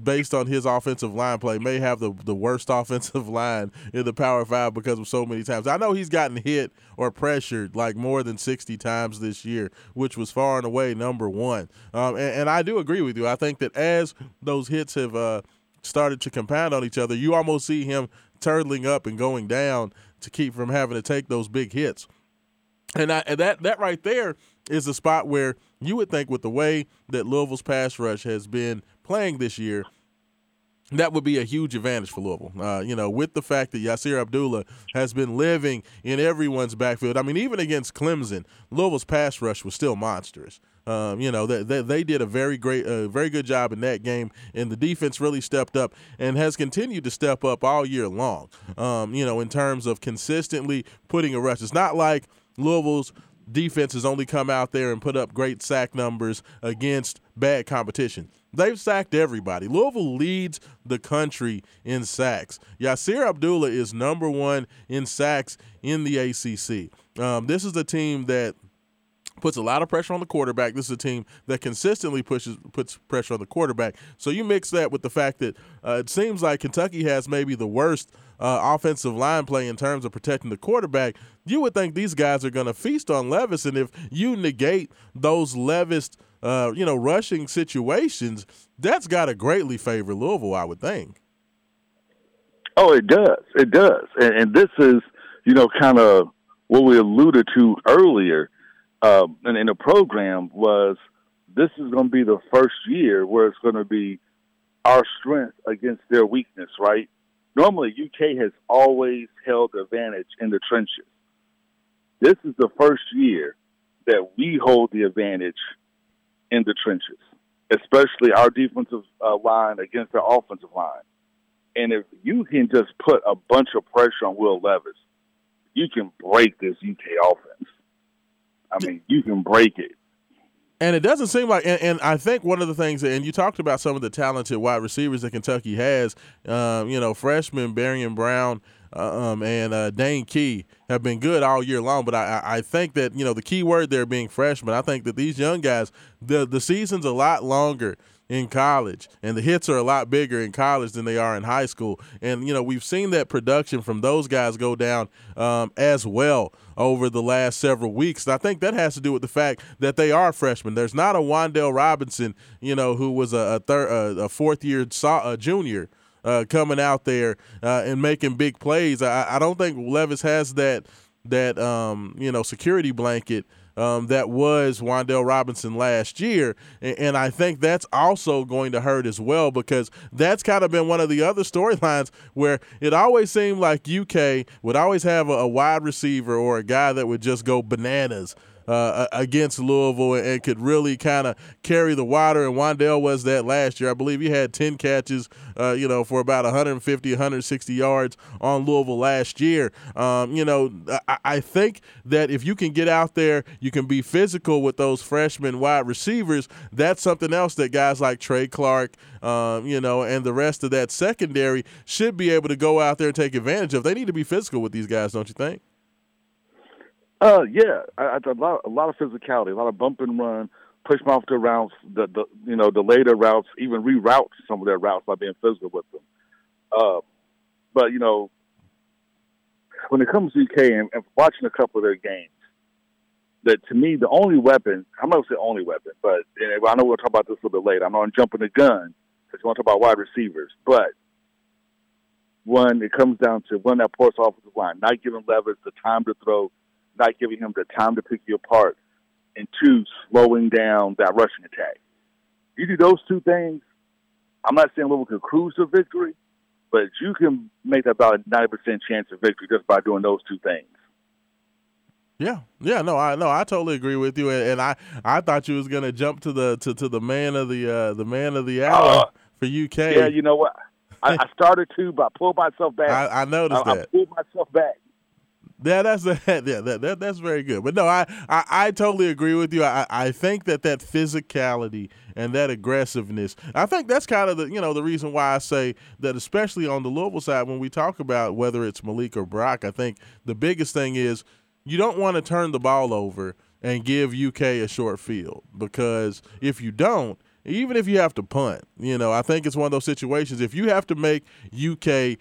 Speaker 3: based on his offensive line play, may have the, the worst offensive line in the Power Five because of so many times. I know he's gotten hit or pressured like more than 60 times this year, which was far and away number one. Um, and, and, I do agree with you. I think that as those hits have uh, started to compound on each other, you almost see him turtling up and going down to keep from having to take those big hits. And, I, and that that right there is a spot where you would think with the way that Louisville's pass rush has been playing this year, that would be a huge advantage for Louisville. Uh, you know, with the fact that Yasir Abdullah has been living in everyone's backfield. I mean, even against Clemson, Louisville's pass rush was still monstrous. Um, you know, they, they, they, did a very great, uh, very good job in that game, and the defense really stepped up and has continued to step up all year long. Um, you know, in terms of consistently putting a rush. It's not like Louisville's defense has only come out there and put up great sack numbers against bad competition. They've sacked everybody. Louisville leads the country in sacks. Yasir Abdullah is number one in sacks in the ACC. Um, this is a team that puts a lot of pressure on the quarterback. This is a team that consistently pushes puts pressure on the quarterback. So you mix that with the fact that uh, it seems like Kentucky has maybe the worst uh, offensive line play in terms of protecting the quarterback. You would think these guys are going to feast on Levis, and if you negate those Levis – uh, you know, rushing situations, that's got to greatly favor Louisville, I would think.
Speaker 4: Oh, it does. It does. And, and this is, you know, kind of what we alluded to earlier um, in, in the program was this is going to be the first year where it's going to be our strength against their weakness, right? Normally, UK has always held advantage in the trenches. This is the first year that we hold the advantage in the trenches, especially our defensive uh, line against their offensive line. And if you can just put a bunch of pressure on Will Levis, you can break this UK offense. I mean, you can break it.
Speaker 3: And it doesn't seem like, and, and, I think one of the things, and you talked about some of the talented wide receivers that Kentucky has. Um, you know, freshman Barion Brown uh, um, and uh, Dane Key have been good all year long. But I, I think that you know the key word there being freshman. I think that these young guys, the the season's a lot longer in college and the hits are a lot bigger in college than they are in high school and you know we've seen that production from those guys go down um, as well over the last several weeks and i think that has to do with the fact that they are freshmen there's not a Wan'Dale Robinson you know who was a, a third a fourth year a junior uh, coming out there uh, and making big plays. I, I don't think Levis has that that um, you know security blanket um, that was Wan'Dale Robinson last year. And, and, I think that's also going to hurt as well because that's kind of been one of the other storylines where it always seemed like UK would always have a, a wide receiver or a guy that would just go bananas uh, against Louisville and could really kind of carry the water. And Wan'Dale was that last year. I believe he had 10 catches, uh, you know, for about 150, 160 yards on Louisville last year. Um, you know, I, I think that if you can get out there, you can be physical with those freshman wide receivers. That's something else that guys like Trey Clark, um, you know, and the rest of that secondary should be able to go out there and take advantage of. They need to be physical with these guys, don't you think?
Speaker 4: Uh, yeah, I, I, a lot, a lot of physicality, a lot of bump and run, push them off the routes, the, the you know the later routes, even reroute some of their routes by being physical with them. Uh, but you know, when it comes to UK and, and watching a couple of their games, that to me the only weapon I'm not say only weapon, but I know we'll talk about this a little bit later. I'm not jumping the gun because you want to talk about wide receivers, but when it comes down to one that ports offensive line, not giving Levis the time to throw not giving him the time to pick you apart. and two, slowing down that rushing attack. You do those two things. I'm not saying Louisville could cruise to victory, but you can make about a 90% chance of victory just by doing those two things.
Speaker 3: Yeah, yeah, no, I no, I totally agree with you, and, and I, I thought you was gonna jump to the to, to the man of the uh, the man of the hour
Speaker 4: Uh,
Speaker 3: for UK.
Speaker 4: Yeah, you know what? I, I started to, but I pulled myself back.
Speaker 3: I, I noticed
Speaker 4: I, I pulled myself back.
Speaker 3: Yeah, that's yeah, that, that that's very good. But no, I, I, I totally agree with you. I, I think that that physicality and that aggressiveness, I think that's kind of the you know the reason why I say that, especially on the Louisville side, when we talk about whether it's Malik or Brock, I think the biggest thing is you don't want to turn the ball over and give UK a short field because if you don't, even if you have to punt, you know, I think it's one of those situations. If you have to make UK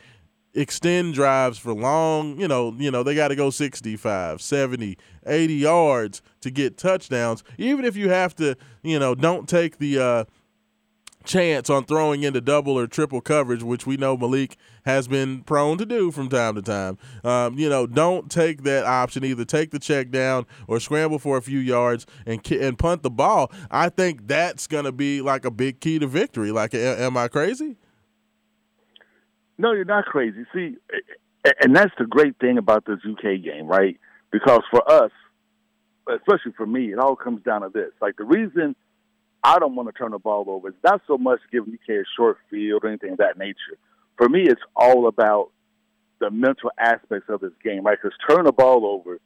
Speaker 3: extend drives for long, you know, you know, they got to go 65, 70, 80 yards to get touchdowns. Even if you have to, you know, don't take the uh, chance on throwing into double or triple coverage, which we know Malik has been prone to do from time to time. Um, you know, don't take that option. Either take the check down or scramble for a few yards and and punt the ball. I think that's going to be like a big key to victory. Like, am I crazy?
Speaker 4: No, you're not crazy. See, and that's the great thing about this UK game, right? Because for us, especially for me, it all comes down to this. Like the reason I don't want to turn the ball over is not so much giving UK a short field or anything of that nature. For me, it's all about the mental aspects of this game, right? Because turning the ball over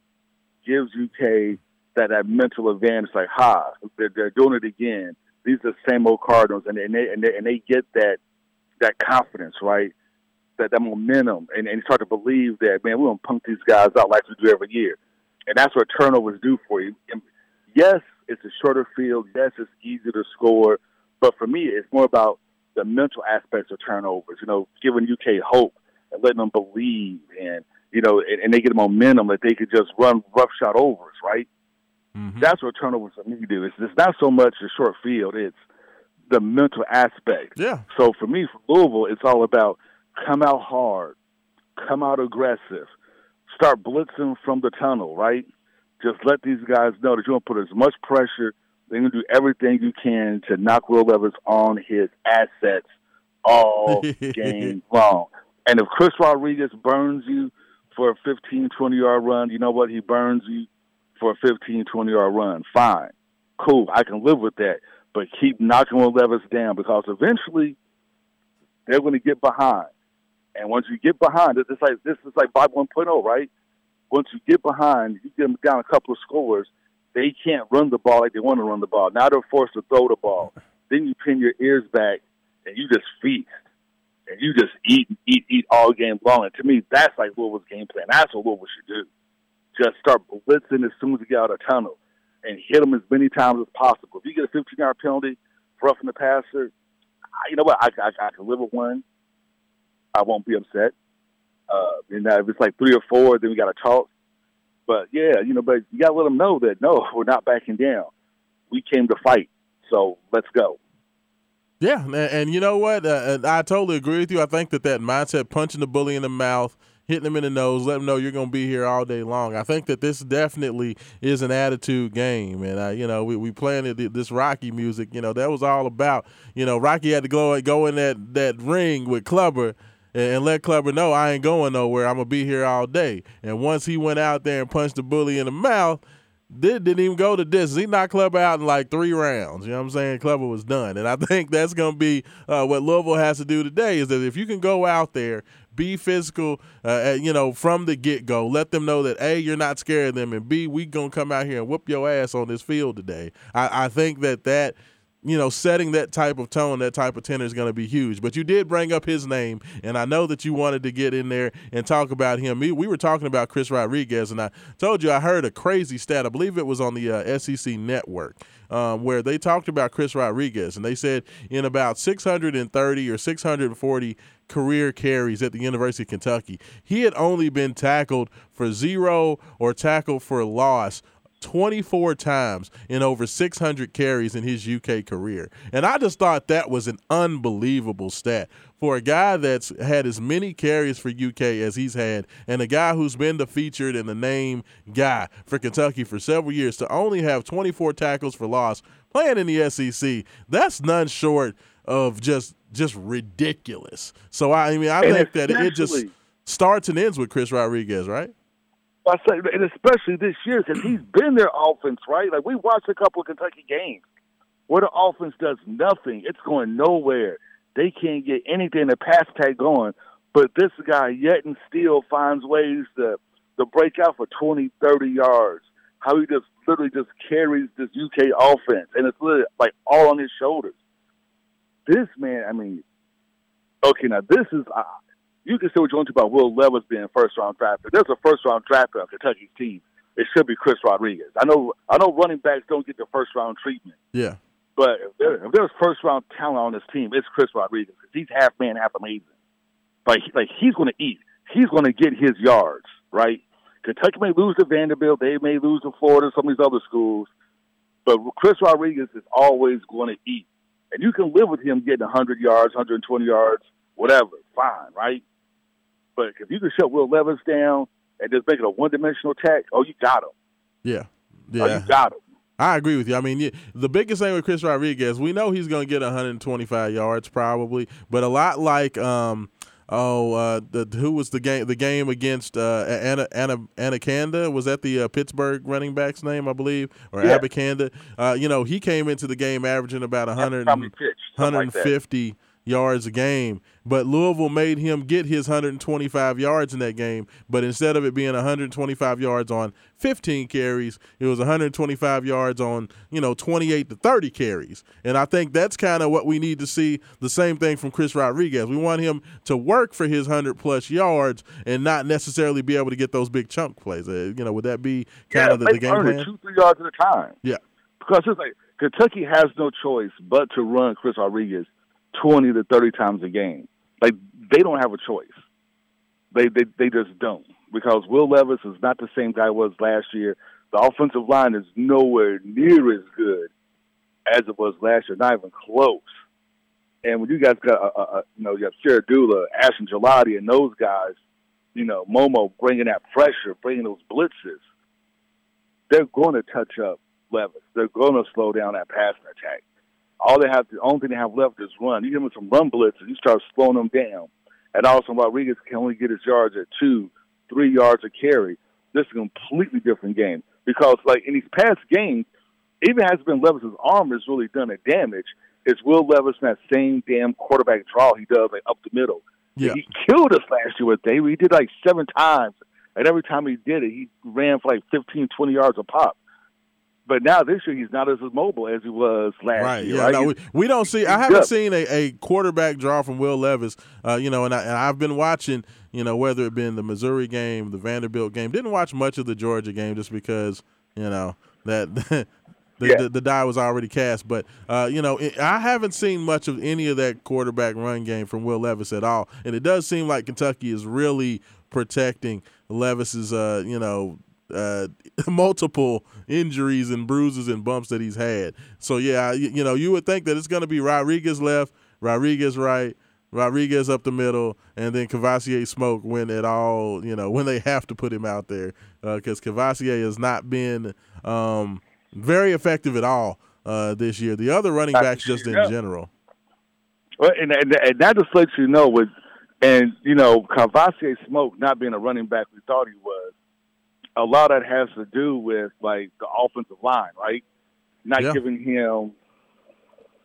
Speaker 4: gives UK that, that mental advantage. Like, ha, they're, they're doing it again. These are the same old Cardinals, and, and they and they and they get that that confidence, right? That that momentum, and, and start to believe that man, we're gonna punk these guys out like we do every year, and that's what turnovers do for you. And yes, it's a shorter field. Yes, it's easier to score, but for me, it's more about the mental aspects of turnovers. You know, giving UK hope and letting them believe, and you know, and, and they get a momentum that they could just run rough roughshod overs, right?
Speaker 3: Mhm.
Speaker 4: That's what turnovers for me do. It's, it's not so much the short field; it's the mental aspect.
Speaker 3: Yeah.
Speaker 4: So for me, for Louisville, it's all about come out hard, come out aggressive, start blitzing from the tunnel, right? Just let these guys know that you're going to put as much pressure. They're going to do everything you can to knock Will Levis on his assets all game long. And if Chris Rodriguez burns you for a 15, 20 yard run, you know what? He burns you for a 15, 20 yard run. Fine. Cool. I can live with that. But keep knocking Will Levis down because eventually they're going to get behind. And once you get behind, it's like this is like Bob 1.0, point oh, right? Once you get behind, you get them down a couple of scores. They can't run the ball like they want to run the ball. Now they're forced to throw the ball. Then you pin your ears back and you just feast and you just eat, eat, eat all game long. And to me, that's like Louisville's game plan. That's what Louisville should do. Just start blitzing as soon as you get out of the tunnel and hit them as many times as possible. If you get a 15 yard penalty for roughing the passer, you know what? I, I, I can live with one. I won't be upset. Uh, and now if it's like three or four, then we got to talk. But yeah, you know, but you got to let them know that no, we're not backing down. We came to fight, so let's go.
Speaker 3: Yeah, and, and you know what? Uh, I totally agree with you. I think that that mindset, punching the bully in the mouth, hitting him in the nose, let him know you're going to be here all day long. I think that this definitely is an attitude game, and uh, you know we we playing this Rocky music. You know that was all about. You know Rocky had to go go in that that ring with Clubber. And and let Clubber know I ain't going nowhere. I'm gonna be here all day. And once he went out there and punched the bully in the mouth, did, didn't even go to distance. He knocked Clubber out in like three rounds. You know what I'm saying? Clubber was done. And I think that's going to be uh, what Louisville has to do today is that if you can go out there, be physical, uh, you know, from the get go, let them know that A, you're not scared of them, and B, we going to come out here and whoop your ass on this field today. I, I think that that you know, setting that type of tone, that type of tenor is going to be huge. But you did bring up his name, and I know that you wanted to get in there and talk about him. We, we were talking about Chris Rodriguez, and I told you I heard a crazy stat. I believe it was on the uh, SEC network. Um, where they talked about Chris Rodriguez, and they said in about 630 or 640 career carries at the University of Kentucky, he had only been tackled for zero or tackled for loss 24 times in over 600 carries in his UK career. And I just thought that was an unbelievable stat for a guy that's had as many carries for UK as he's had, and a guy who's been the featured and the name guy for Kentucky for several years to only have 24 tackles for loss playing in the SEC. That's none short of just just ridiculous. So I, I mean, I
Speaker 4: And
Speaker 3: think that it just starts and ends with Chris Rodriguez, right?
Speaker 4: I say, and especially this year because he's been their offense, right? Like we watched a couple of Kentucky games where the offense does nothing; it's going nowhere. They can't get anything to pass tag going. But this guy yet and still finds ways to to break out for 20, 30 yards. How he just literally just carries this UK offense, and it's literally like all on his shoulders. This man, I mean, okay, now this is you can say what you want to about Will Levis being first round draft pick. There's a first round draft pick on Kentucky's team. It should be Chris Rodriguez. I know I know running backs don't get the first round treatment,
Speaker 3: Yeah.
Speaker 4: but if, there, if there's first round talent on this team, it's Chris Rodriguez because he's half man, half amazing. Like like he's going to eat. He's going to get his yards right. Kentucky may lose to Vanderbilt. They may lose to Florida, some of these other schools. But Chris Rodriguez is always going to eat. And you can live with him getting 100 yards, 120 yards, whatever. Fine, right? But if you can shut Will Levis down and just make it a one dimensional attack, oh, you got him.
Speaker 3: Yeah.
Speaker 4: Oh,
Speaker 3: Yeah.
Speaker 4: you got him.
Speaker 3: I agree with you. I mean, yeah, the biggest thing with Chris Rodriguez, we know he's going to get 125 yards probably, but a lot like um oh uh the who was the game the game against uh Anna Anna Anacanda was that the uh, Pittsburgh running back's name I believe or
Speaker 4: Yeah.
Speaker 3: Abacanda. Uh you know, he came into the game averaging about 100
Speaker 4: Time he pitched, something like
Speaker 3: 150 yards a game. But Louisville made him get his 125 yards in that game. But instead of it being 125 yards on 15 carries, it was 125 yards on, you know, 28 to 30 carries. And I think that's kind of what we need to see the same thing from Chris Rodriguez. We want him to work for his 100 plus yards and not necessarily be able to get those big chunk plays. Uh, you know, would that be kind
Speaker 4: yeah,
Speaker 3: of the, the game plan?
Speaker 4: two, three yards at a time.
Speaker 3: Yeah.
Speaker 4: Because it's like Kentucky has no choice but to run Chris Rodriguez 20 to 30 times a game. Like, they don't have a choice. They, they, they just don't. Because Will Levis is not the same guy was last year. The offensive line is nowhere near as good as it was last year, not even close. And when you guys got, uh, uh, you know, you have Sharadula, Ashton Gillotte, and those guys, you know, Momo bringing that pressure, bringing those blitzes, they're going to touch up Levis. They're going to slow down that passing attack. All they have, the only thing they have left is run. You give them some run blitzes, you start slowing them down. And also, Rodriguez can only get his yards at two, three yards a carry. This is a completely different game because, like in these past games, even has been Levis's arm has really done a damage. It's Will Levis in that same damn quarterback draw he does like up the middle.
Speaker 3: Yeah.
Speaker 4: He killed us last year with Dave. He did like seven times. And every time he did it, he ran for like 15, 20 yards a pop. But now this year, he's not as mobile as he was last
Speaker 3: Right.
Speaker 4: year.
Speaker 3: Yeah.
Speaker 4: right?
Speaker 3: No, we, we don't see. I haven't seen a, a quarterback draw from Will Levis. Uh, you know, and, I, and I've been watching. You know, whether it been the Missouri game, the Vanderbilt game. Didn't watch much of the Georgia game just because you know that. The,
Speaker 4: Yeah.
Speaker 3: the, the die was already cast, but uh, you know it, I haven't seen much of any of that quarterback run game from Will Levis at all, and it does seem like Kentucky is really protecting Levis's, uh, you know, uh, multiple injuries and bruises and bumps that he's had. So yeah, you, you know, you would think that it's going to be Rodriguez left, Rodriguez right, Rodriguez up the middle, and then Kavosiey smoke when it all, you know, when they have to put him out there because Kavosiey has not been um, very effective at all uh, this year. The other running backs just in general.
Speaker 4: Well, and, and, and that just lets you know with, and you know, Kavosiey Smoke not being a running back we thought he was. A lot of that has to do with like the offensive line, right? Not
Speaker 3: Yeah.
Speaker 4: giving him.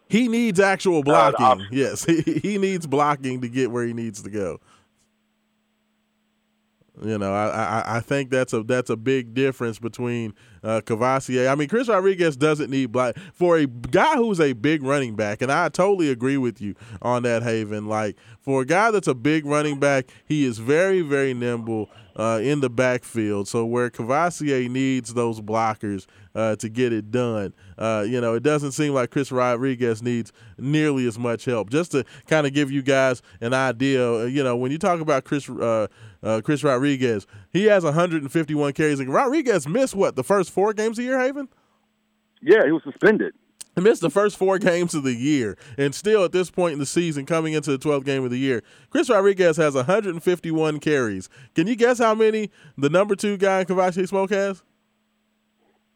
Speaker 3: He needs actual blocking. yes, he, he needs blocking to get where he needs to go. You know, I, I I think that's a that's a big difference between uh, Kavosiey. I mean, Chris Rodriguez doesn't need block for a guy who's a big running back, and I totally agree with you on that, Haven. Like for a guy that's a big running back, he is very very nimble uh, in the backfield. So where Kavosiey needs those blockers, uh, to get it done. Uh, you know, it doesn't seem like Chris Rodriguez needs nearly as much help. Just to kind of give you guys an idea, uh, you know, when you talk about Chris uh, Chris Rodriguez, he has 151 carries. Like Rodriguez missed what the first four games of the year, Haven.
Speaker 4: Yeah, he was suspended.
Speaker 3: He missed the first four games of the year, and still at this point in the season, coming into the 12th game of the year, Chris Rodriguez has 151 carries. Can you guess how many the number two guy, Kavosiey Smoke, has?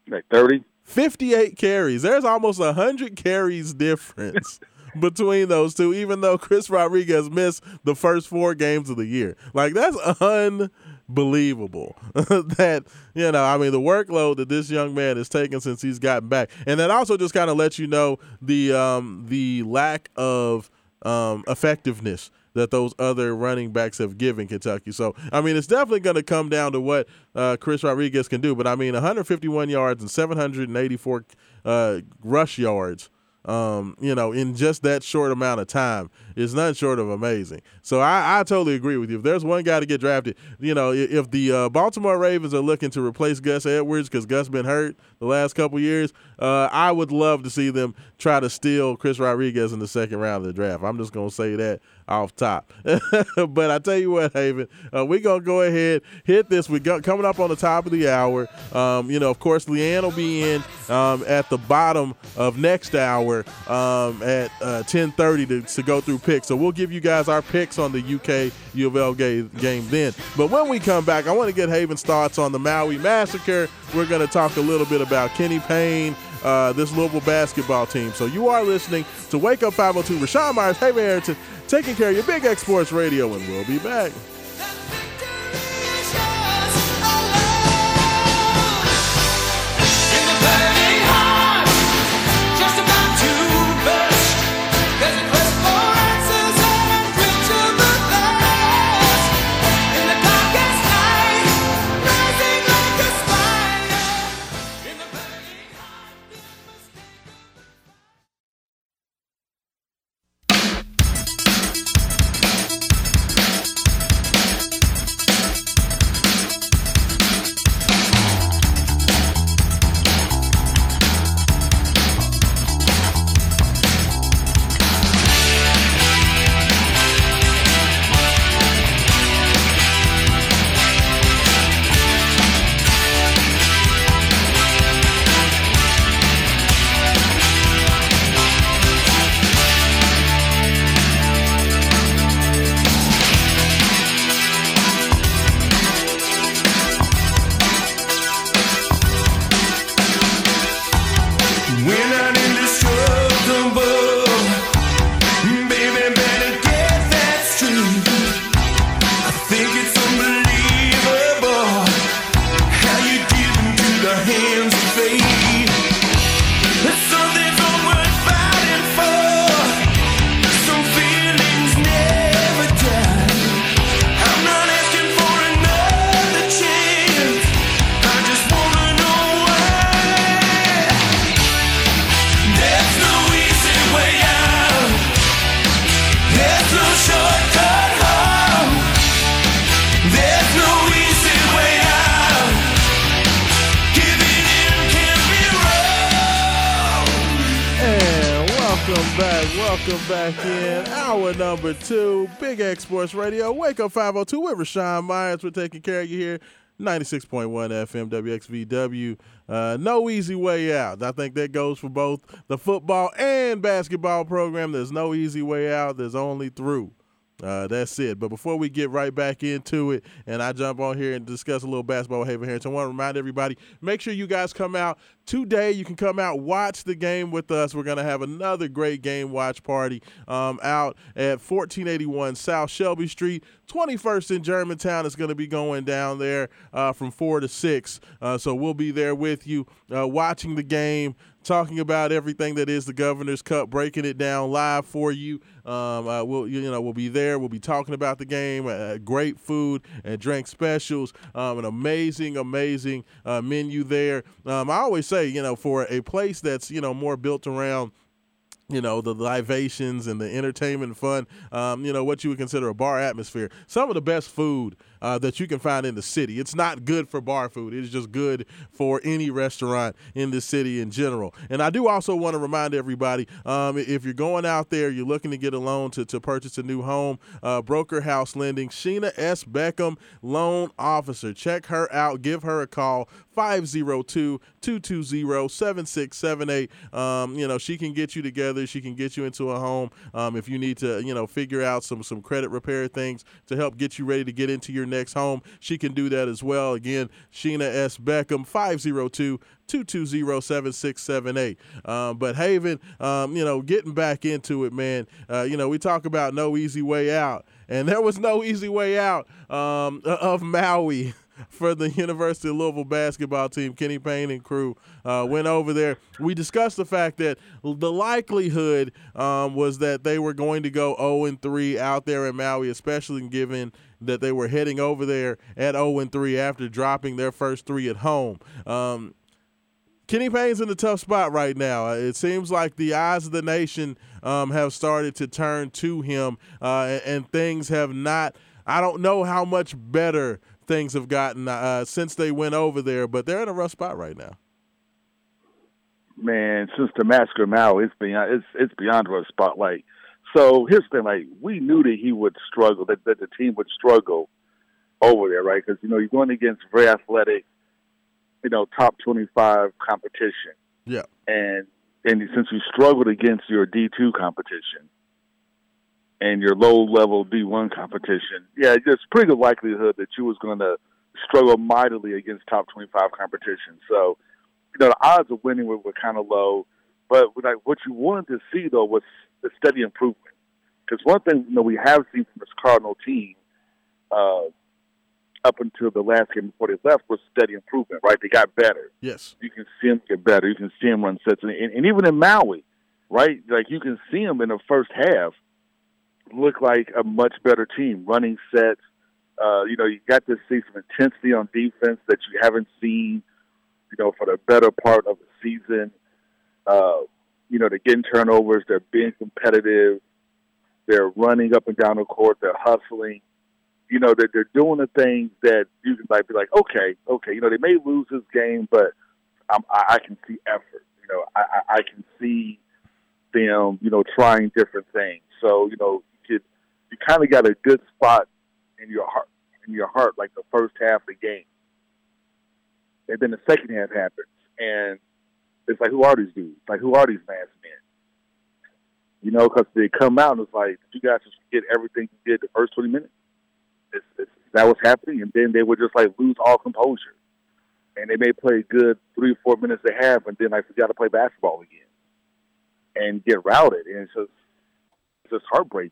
Speaker 4: Like 30.
Speaker 3: 58 carries. There's almost 100 carries difference between those two, even though Chris Rodriguez missed the first four games of the year. Like, that's unbelievable that, you know, I mean, the workload that this young man has taken since he's gotten back. And that also just kind of lets you know the, um, the lack of um, effectiveness that those other running backs have given Kentucky. So, I mean, it's definitely going to come down to what uh, Chris Rodriguez can do. But I mean, 151 yards and 784 uh, rush yards. Um, you know, in just that short amount of time is nothing short of amazing. So I, I totally agree with you. If there's one guy to get drafted, you know, if, if the uh, Baltimore Ravens are looking to replace Gus Edwards because Gus been hurt the last couple years, uh, I would love to see them try to steal Chris Rodriguez in the second round of the draft. I'm just gonna say that off top. but I tell you what, Haven, uh, we're gonna go ahead hit this. We got coming up on the top of the hour. Um, you know, of course, Leanne will be in um, at the bottom of next hour um, at uh, 10:30 to, to go through picks. So we'll give you guys our picks on the UK U of L game, then. But when we come back, I want to get Haven's thoughts on the Maui massacre. We're going to talk a little bit about Kenny Payne. Uh, this Louisville basketball team. So you are listening to Wake Up 502. Rashawn Myers, Haven Harrington, taking care of your Big X Sports Radio, and we'll be back. Back in. Hour number two, Big X Sports Radio. Wake up 502 with Rashawn Myers. We're taking care of you here. 96.1 FM WXVW. Uh, no easy way out. I think that goes for both the football and basketball program. There's no easy way out. There's only through. Uh, that's it. But before we get right back into it, and I jump on here and discuss a little basketball with Haven Harrington, I want to remind everybody make sure you guys come out today. You can come out, watch the game with us. We're going to have another great game watch party um, out at 1481 South Shelby Street. 21st in Germantown is going to be going down there uh, from 4 to 6. Uh, so we'll be there with you uh, watching the game, talking about everything that is the Governor's Cup, breaking it down live for you. Um, uh, we'll you know we'll be there. We'll be talking about the game. Uh, great food and drink specials. Um, an amazing, amazing uh, menu there. Um, I always say you know for a place that's you know more built around you know the libations and the entertainment fun um, you know what you would consider a bar atmosphere some of the best food uh, that you can find in the city. It's not good for bar food. It's just good for any restaurant in the city in general. And i do also want to remind everybody um, if you're going out there you're looking to get a loan to, to purchase a new home uh, broker house lending sheena s. Beckham loan officer. Check her out. Give her a call 502-220-7678 um, you know she can get you together. She can get you into a home um, if you need to you know figure out some some credit repair things to help get you ready to get into your next home. She can do that as well. Again sheena s. Beckham 502 220-7678 um, but haven um, you know getting back into it man. Uh, you know we talk about no easy way out. And there was no easy way out um, of maui for the University of Louisville basketball team. Kenny Payne and crew uh, went over there. We discussed the fact that the likelihood um, was that they were going to go 0 and 3 out there in Maui, especially given that they were heading over there at 0 and 3 after dropping their first three at home. Um, Kenny Payne's in a tough spot right now. Uh, It seems like the eyes of the nation um, have started to turn to him, uh, and, and things have not. I don't know how much better things have gotten uh, since they went over there, but they're in a rough spot right now.
Speaker 4: man, since the massacre of Maui, it's beyond it's it's beyond a spotlight. So here's the thing: like we knew that he would struggle, that, that the team would struggle over there, right? Because you know you're going against very athletic, you know, top twenty-five competition,
Speaker 3: Yeah.
Speaker 4: and and since you struggled against your D two competition and your low level D one competition, yeah, there's pretty good likelihood that you was going to struggle mightily against top twenty five competition. So, you know, the odds of winning were, were kind of low, but like what you wanted to see though was the steady improvement. Because one thing you know we have seen from this Cardinal team. Uh, up until the last game before they left was steady improvement, right? They got better
Speaker 3: Yes.
Speaker 4: you can see him get better. You can see him run sets, and, and, and even in Maui, right? Like you can see him in the first half look like a much better team, running sets. Uh, you know, you got to see some intensity on defense that you haven't seen, you know, for the better part of the season. Uh, you know, they're getting turnovers, they're being competitive, they're running up and down the court, they're hustling. You know, that they're doing the things that you can like be like, okay, okay, you know, they may lose this game, but I'm, I, I can see effort. You know, I, I can see them, you know, trying different things. So, you know, you, kind of got a good spot in your heart, in your heart, like the first half of the game, and then the second half happens, and it's like, who are these dudes? Like, who are these masked men? You know, because they come out and it's like, did you guys just get everything you did the first twenty minutes? It's, it's, that was happening, and then they would just like lose all composure and they may play good three or four minutes they have, and then I forgot to play basketball again and get routed, and it's just it's just heartbreaking.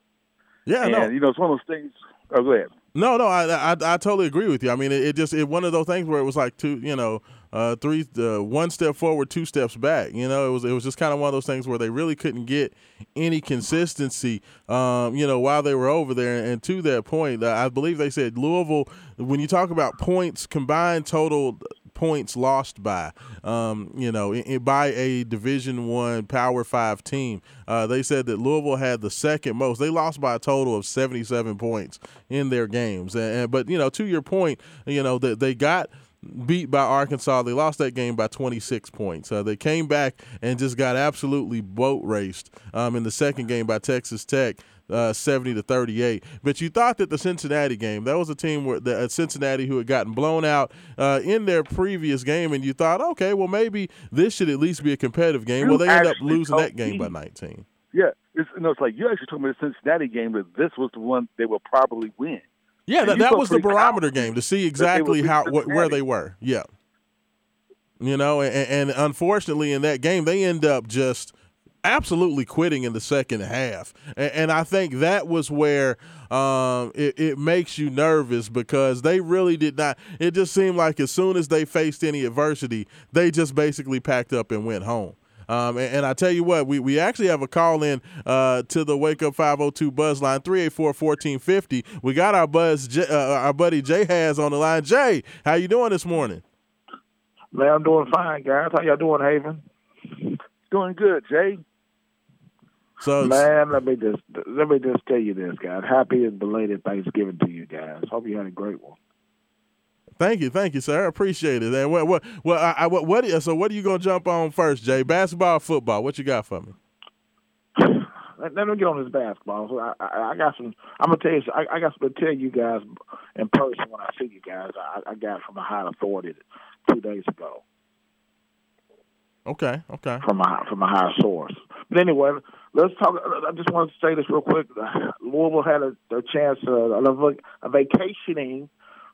Speaker 3: Yeah.
Speaker 4: and
Speaker 3: no.
Speaker 4: you know, it's one of those things. Oh, go ahead.
Speaker 3: No, no, I, I I totally agree with you. I mean, it, it just it one of those things where it was like two, you know, uh, three, uh, one step forward, two steps back. You know, it was it was just kind of one of those things where they really couldn't get any consistency, um, you know, while they were over there. And to that point, I believe they said Louisville. When you talk about points combined total points lost by, um, you know, by a Division One Power Five team. Uh, they said that Louisville had the second most. They lost by a total of seventy-seven points in their games. And, and- but you know, to your point, you know that they got beat by Arkansas. They lost that game by 26 points. Uh, they came back and just got absolutely boat raced um, in the second game by Texas Tech. Uh, 70 to 38. But you thought that the Cincinnati game, that was a team where the uh, Cincinnati who had gotten blown out uh, in their previous game, and you thought, okay, well maybe this should at least be a competitive game.
Speaker 4: You
Speaker 3: well, they end up losing that game
Speaker 4: me.
Speaker 3: by 19.
Speaker 4: Yeah, it's, you know, it's like you actually told me the Cincinnati game that this was the one they will probably win.
Speaker 3: Yeah,
Speaker 4: And
Speaker 3: that, that was the barometer game to see exactly how wh- where they were. Yeah. You know, and, and unfortunately in that game they end up just absolutely quitting in the second half, and, and I think that was where um, it, it makes you nervous because they really did not. It just seemed like as soon as they faced any adversity, they just basically packed up and went home. Um, and, and I tell you what, we, we actually have a call in uh, to the Wake Up 502 Buzz line 384 1450. We got our buzz, J- uh, our buddy Jay has on the line. Jay, how you doing this morning?
Speaker 5: Man, I'm doing fine, guys. How y'all doing, Haven?
Speaker 4: Doing good, Jay.
Speaker 3: So
Speaker 5: Man, let me just let me just tell you this, guys. Happy and belated Thanksgiving to you guys. Hope you had a great one.
Speaker 3: thank you, thank you, sir. I appreciate it. And what what what I, I, what, what so what are you gonna jump on first, Jay? Basketball, or football? What you got for me?
Speaker 5: Let, let me get on this basketball. So I, I, I got some. I'm gonna tell you. I, I got some to tell you guys in person when I see you guys. I, I got from a high authority two days ago
Speaker 3: Okay, okay.
Speaker 5: from a from a higher source. But anyway, let's talk. I just want to say this real quick. Louisville had a, a chance uh, a, a vacationing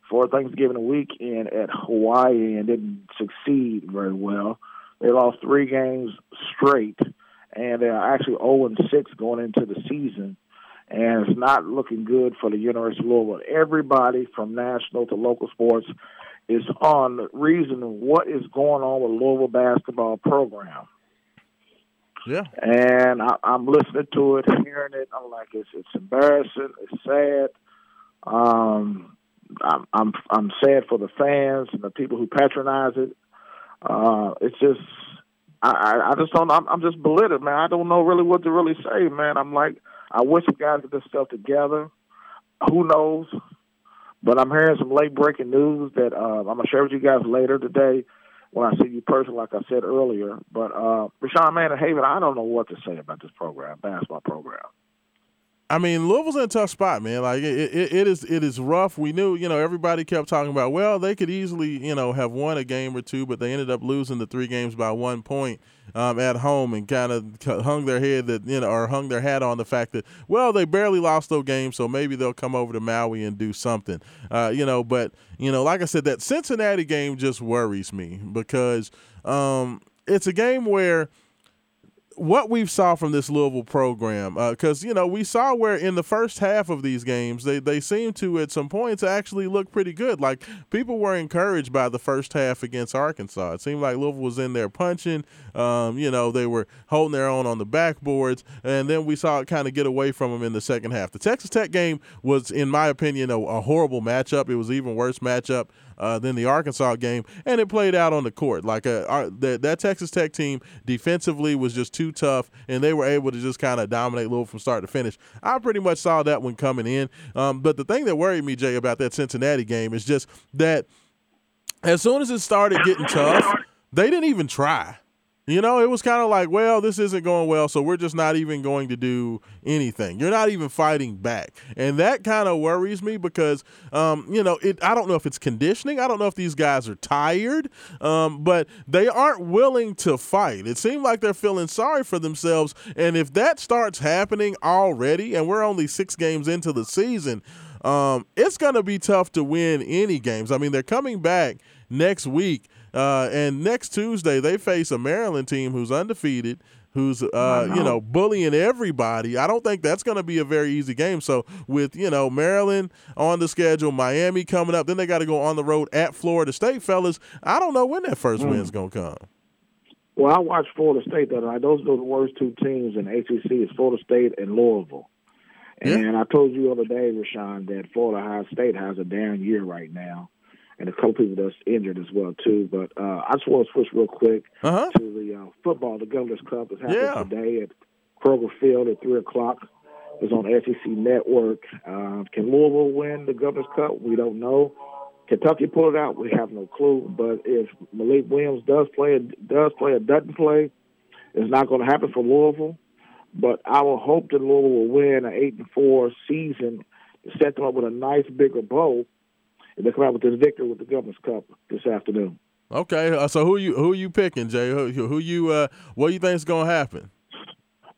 Speaker 5: for Thanksgiving weekend at Hawaii and didn't succeed very well. They lost three games straight, and they're actually 0 and 6 going into the season. And it's not looking good for the University of Louisville. Everybody from national to local sports is on the reason what is going on with Louisville basketball program.
Speaker 3: Yeah.
Speaker 5: And I, I'm listening to it, hearing it. I'm like, it's it's embarrassing. It's sad. Um, I'm I'm I'm sad for the fans and the people who patronize it. Uh, it's just I, I just don't I'm, I'm just belittled, man. I don't know really what to really say, man. I'm like I wish you guys get this stuff together. Who knows? But I'm hearing some late breaking news that uh, I'm gonna share with you guys later today when I see you personally, like I said earlier. But uh, Rashawn Manning-Haven, I don't know what to say about this program, basketball program.
Speaker 3: I mean, Louisville's in a tough spot, man. Like it, it, it is, it is rough. We knew, you know, everybody kept talking about, well, they could easily, you know, have won a game or two, but they ended up losing the three games by one point um, at home, and kind of hung their head that, you know, or hung their hat on the fact that, well, they barely lost those games, so maybe they'll come over to Maui and do something, uh, you know. But you know, like I said, that Cincinnati game just worries me because um, it's a game where what we've saw from this Louisville program, because you know we saw where in the first half of these games they they seem to at some points actually look pretty good. Like people were encouraged by the first half against Arkansas. It seemed like Louisville was in there punching. Um, you know they were holding their own on the backboards, and then we saw it kind of get away from them in the second half. The Texas Tech game was, in my opinion, a, a horrible matchup. It was even worse matchup uh, than the Arkansas game, and it played out on the court. Like uh, our, that, that Texas Tech team defensively was just too tough, and they were able to just kind of dominate Louisville from start to finish. I pretty much saw that one coming in. Um, but the thing that worried me, Jay, about that Cincinnati game is just that as soon as it started getting tough, they didn't even try. You know, it was kind of like, well, this isn't going well, so we're just not even going to do anything. You're not even fighting back, and that kind of worries me because, um, you know, it. I don't know if it's conditioning. I don't know if these guys are tired, um, but they aren't willing to fight. It seems like they're feeling sorry for themselves, and if that starts happening already, and we're only six games into the season, um, it's going to be tough to win any games. I mean, they're coming back next week. Uh, and next Tuesday they face a Maryland team who's undefeated, who's uh, you know bullying everybody. I don't think that's going to be a very easy game. So with you know Maryland on the schedule, Miami coming up, then they got to go on the road at Florida State, fellas. I don't know when that first win's going to come.
Speaker 5: Well, I watched Florida State other night. Those are the worst two teams in ACC. Is Florida State and Louisville.
Speaker 3: Yeah.
Speaker 5: And I told you the other day, Rashawn, that Florida High State has a down year right now, and a couple people that's injured as well too. But uh, I just want to switch real quick
Speaker 3: Uh huh.
Speaker 5: to the uh, football. The Governor's Cup is happening
Speaker 3: Yeah.
Speaker 5: today at Kroger Field at three o'clock. It's on SEC Network. Uh, can Louisville win the Governor's Cup? We don't know. Kentucky pull it out. We have no clue. But if Malik Williams does play, does play or doesn't play, it's not going to happen for Louisville. But I will hope that Louisville will win an eight and four season to set them up with a nice bigger bowl. And they come out with this victory with the Governor's Cup this afternoon.
Speaker 3: Okay. Uh, so who you who you picking, Jay? Who, who you uh, what do you think is going to happen?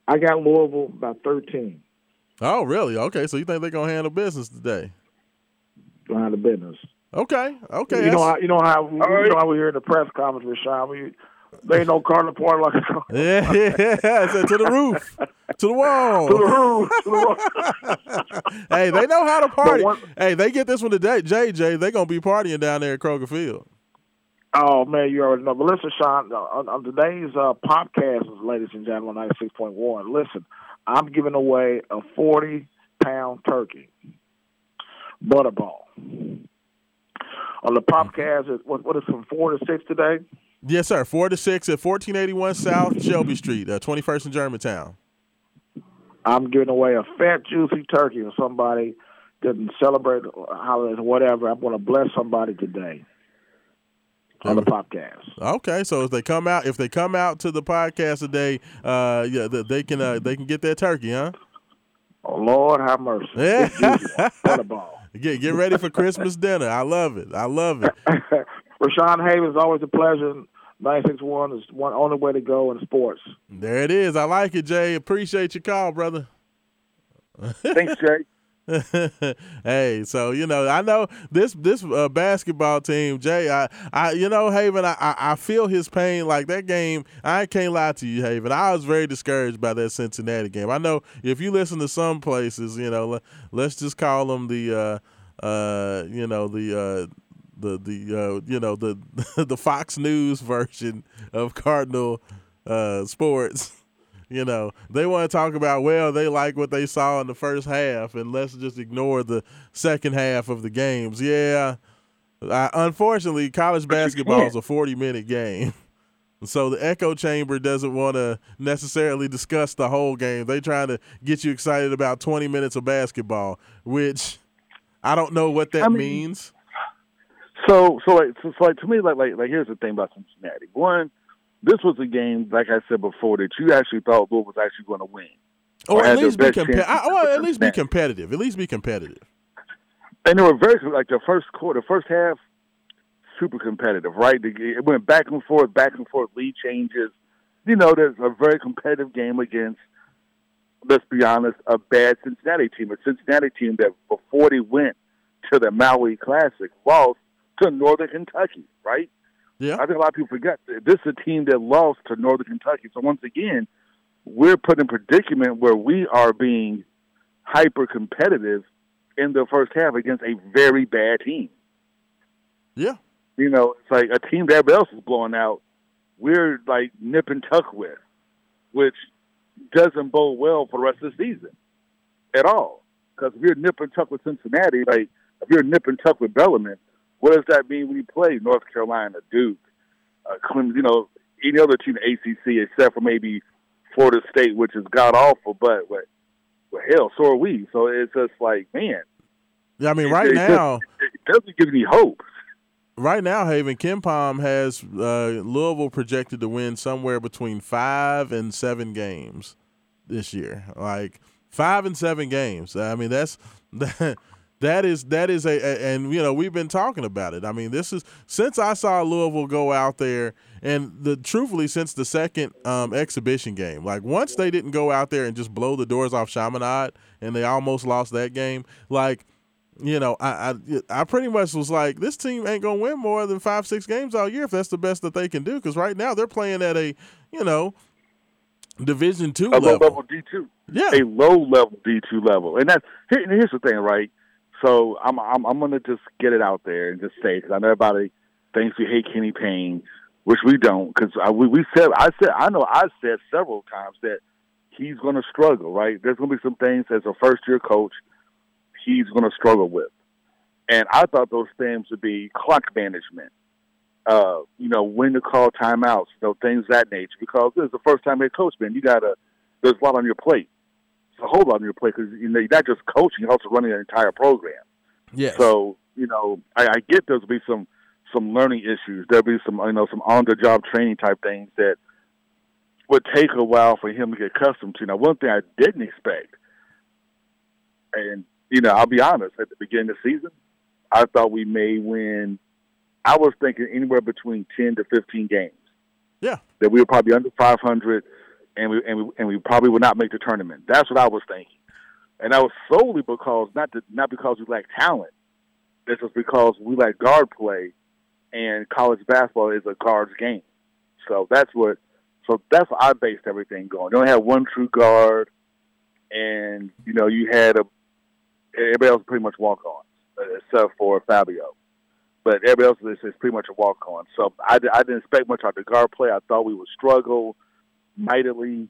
Speaker 5: I got Louisville by thirteen.
Speaker 3: Oh, really? Okay. So you think they're going to handle business today?
Speaker 5: behind the business.
Speaker 3: Okay. Okay.
Speaker 5: you know
Speaker 3: that's-
Speaker 5: how you know how you know how we hear in the press conference, Rashawn. We, they ain't no Carter party like a
Speaker 3: Yeah, yeah, yeah. To the roof, to the wall.
Speaker 5: to the. To the roof.
Speaker 3: hey, they know how to party.
Speaker 5: one-
Speaker 3: hey, they get this one today. JJ, they gonna be partying down there at Kroger Field.
Speaker 5: Oh man, you already know. But listen, Sean, on, on today's uh, podcast, ladies and gentlemen, ninety six point one. Listen, I'm giving away a forty pound turkey butterball. On the podcast, it- what, what is from four to six today?
Speaker 3: Yes, sir. Four to six at fourteen eighty one South Shelby Street, uh, twenty first in Germantown.
Speaker 5: I'm giving away a fat, juicy turkey if somebody didn't celebrate holidays or whatever. I'm going to bless somebody today on the podcast.
Speaker 3: Okay, so if they come out, if they come out to the podcast today, uh, yeah, they can uh, they can get their turkey, huh?
Speaker 5: Oh Lord, have mercy.
Speaker 3: Yeah.
Speaker 5: What a ball.
Speaker 3: Get get ready for Christmas dinner. I love it. I love it.
Speaker 5: Rashawn Havens, always a pleasure. 961 is one only way to go in sports.
Speaker 3: There it is. I like it, Jay. Appreciate your call, brother.
Speaker 4: Thanks, Jay.
Speaker 3: hey, so you know, I know this this uh, basketball team, Jay. I, I, you know, Haven. I, I, I feel his pain. Like that game, I can't lie to you, Haven. I was very discouraged by that Cincinnati game. I know if you listen to some places, you know, let, let's just call them the, uh, uh, you know, the. The the uh, you know the the Fox News version of Cardinal uh, sports. You know they want to talk about well they like what they saw in the first half and let's just ignore the second half of the games. Yeah, I, unfortunately, college basketball is a forty minute game. So the echo chamber doesn't want to necessarily discuss the whole game. They trying to get you excited about 20 minutes of basketball, which I don't know what that
Speaker 4: I mean-
Speaker 3: means.
Speaker 4: So, so like, so, so like to me, like, like, like, here's the thing about Cincinnati. One, this was a game, like I said before, that you actually thought Louisville was actually going to win.
Speaker 3: Or
Speaker 4: Or
Speaker 3: at least be
Speaker 4: best
Speaker 3: compa- I,
Speaker 4: to
Speaker 3: at least be competitive. At least be competitive.
Speaker 4: And they were very like the first quarter, first half, super competitive. Right, The- it went back and forth, back and forth, lead changes. You know, there's a very competitive game against. Let's be honest, a bad Cincinnati team, a Cincinnati team that before they went to the Maui Classic lost to Northern Kentucky. Right.
Speaker 3: Yeah.
Speaker 4: I think a lot of people forget that this is a team that lost to Northern Kentucky. So once again, we're put in a predicament where we are being hyper competitive in the first half against a very bad team.
Speaker 3: Yeah.
Speaker 4: You know, it's like a team that everybody else is blowing out. We're like nip and tuck with, which doesn't bode well for the rest of the season at all. Because if you're nip and tuck with Cincinnati, like if you're nip and tuck with Bellarmine, what does that mean when you play North Carolina, Duke, uh, Clemson, you know, any other team in ACC except for maybe Florida State, which is god awful, but well, well, hell, so are we. So it's just like, man,
Speaker 3: Yeah, I mean, right
Speaker 4: it,
Speaker 3: now,
Speaker 4: it doesn't give me hope.
Speaker 3: right now, Haven KenPom has uh, Louisville projected to win somewhere between five and seven games this year. Like five and seven games. I mean, that's that. That is that is a, a and you know we've been talking about it. I mean, this is since I saw Louisville go out there and the truthfully since the second um, exhibition game, like once they didn't go out there and just blow the doors off Chaminade and they almost lost that game. Like you know, I, I I pretty much was like, this team ain't gonna win more than five six games all year if that's the best that they can do. Because right now they're playing at a you know Division two
Speaker 4: a low
Speaker 3: level.
Speaker 4: level D two,
Speaker 3: Yeah,
Speaker 4: a low level D two level, and that's here, here's the thing, right? So I'm I'm I'm gonna just get it out there and just say because I know everybody thinks we hate Kenny Payne, which we don't, because we we said I said I know I said several times that he's gonna struggle, right? There's gonna be some things as a first year coach he's gonna struggle with, and I thought those things would be clock management. Uh, you know, when to call timeouts, you know, things that nature. Because this is the first time head coach, man. You gotta, there's a lot on your plate. A whole lot on your plate because you know you're not just coaching, you're also running an entire program.
Speaker 3: Yeah.
Speaker 4: So you know, I, I get there'll be some some learning issues. There'll be some you know some on the job training type things that would take a while for him to get accustomed to. Now, one thing I didn't expect, and you know, I'll be honest, at the beginning of the season, I thought we may win. I was thinking anywhere between ten to fifteen games.
Speaker 3: Yeah.
Speaker 4: that we were probably under five hundred, and we and we and we probably would not make the tournament. That's what I was thinking, and that was solely because not to, not because we lack talent. This was because we lack guard play, and college basketball is a guards game. So that's what. So that's what I based everything on. You only had one true guard, and you know you had a everybody else pretty much walk on except for Fabio. But everybody else is, is pretty much a walk on. So I, I didn't expect much out of the guard play. I thought we would struggle mightily,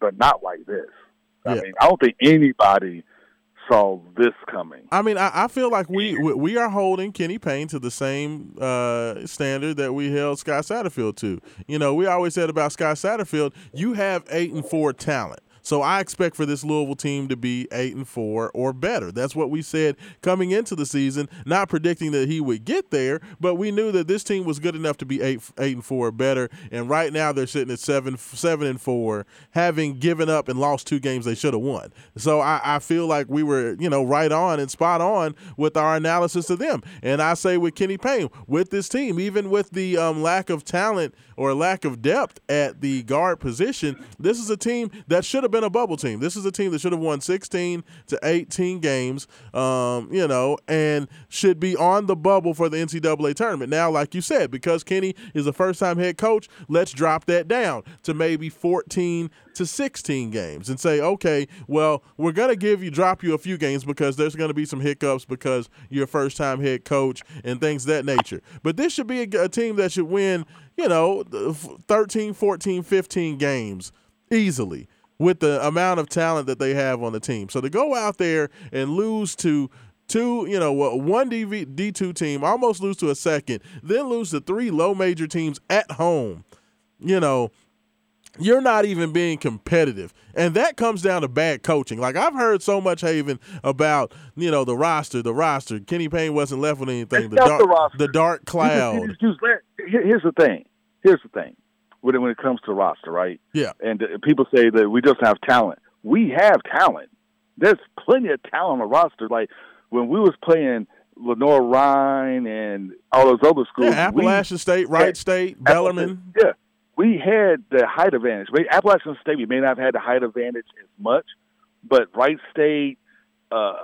Speaker 4: but not like this. I
Speaker 3: Yeah.
Speaker 4: mean, I don't think anybody saw this coming.
Speaker 3: I mean, I, I feel like we, we we are holding Kenny Payne to the same uh, standard that we held Scott Satterfield to. You know, we always said about Scott Satterfield, you have eight and four talent. So I expect for this Louisville team to be eight and four or better. That's what we said coming into the season. Not predicting that he would get there, but we knew that this team was good enough to be eight eight and four or better. And right now they're sitting at seven seven and four, having given up and lost two games they should have won. So I, I feel like we were you know right on and spot on with our analysis of them. And I say with Kenny Payne with this team, even with the um, lack of talent or lack of depth at the guard position, this is a team that should have been a bubble team. This is a team that should have won 16 to 18 games, um, you know, and should be on the bubble for the NCAA tournament. Now, like you said, because Kenny is a first time head coach, let's drop that down to maybe 14 to 16 games and say, okay, well, we're going to give you, drop you a few games because there's going to be some hiccups because you're a first time head coach and things that nature. But this should be a, a team that should win, you know, 13, 14, 15 games easily with the amount of talent that they have on the team. So to go out there and lose to two, you know, one DV, D2 team, almost lose to a second, then lose to three low major teams at home, you know, you're not even being competitive. And that comes down to bad coaching. Like I've heard so much Haven about, you know, the roster, the roster. Kenny Payne wasn't left with anything. The dark,
Speaker 4: the roster.
Speaker 3: the dark cloud.
Speaker 4: just use that. Here's the thing. Here's the thing. When it, when it comes to roster, right?
Speaker 3: Yeah.
Speaker 4: And uh, people say that we just have talent. We have talent. There's plenty of talent on the roster. Like when we was playing Lenoir-Rhyne and all those other schools.
Speaker 3: Yeah,
Speaker 4: we-
Speaker 3: Appalachian State, Wright State, Bellarmine.
Speaker 4: Yeah, we had the height advantage. Maybe Appalachian State, we may not have had the height advantage as much, but Wright State, uh,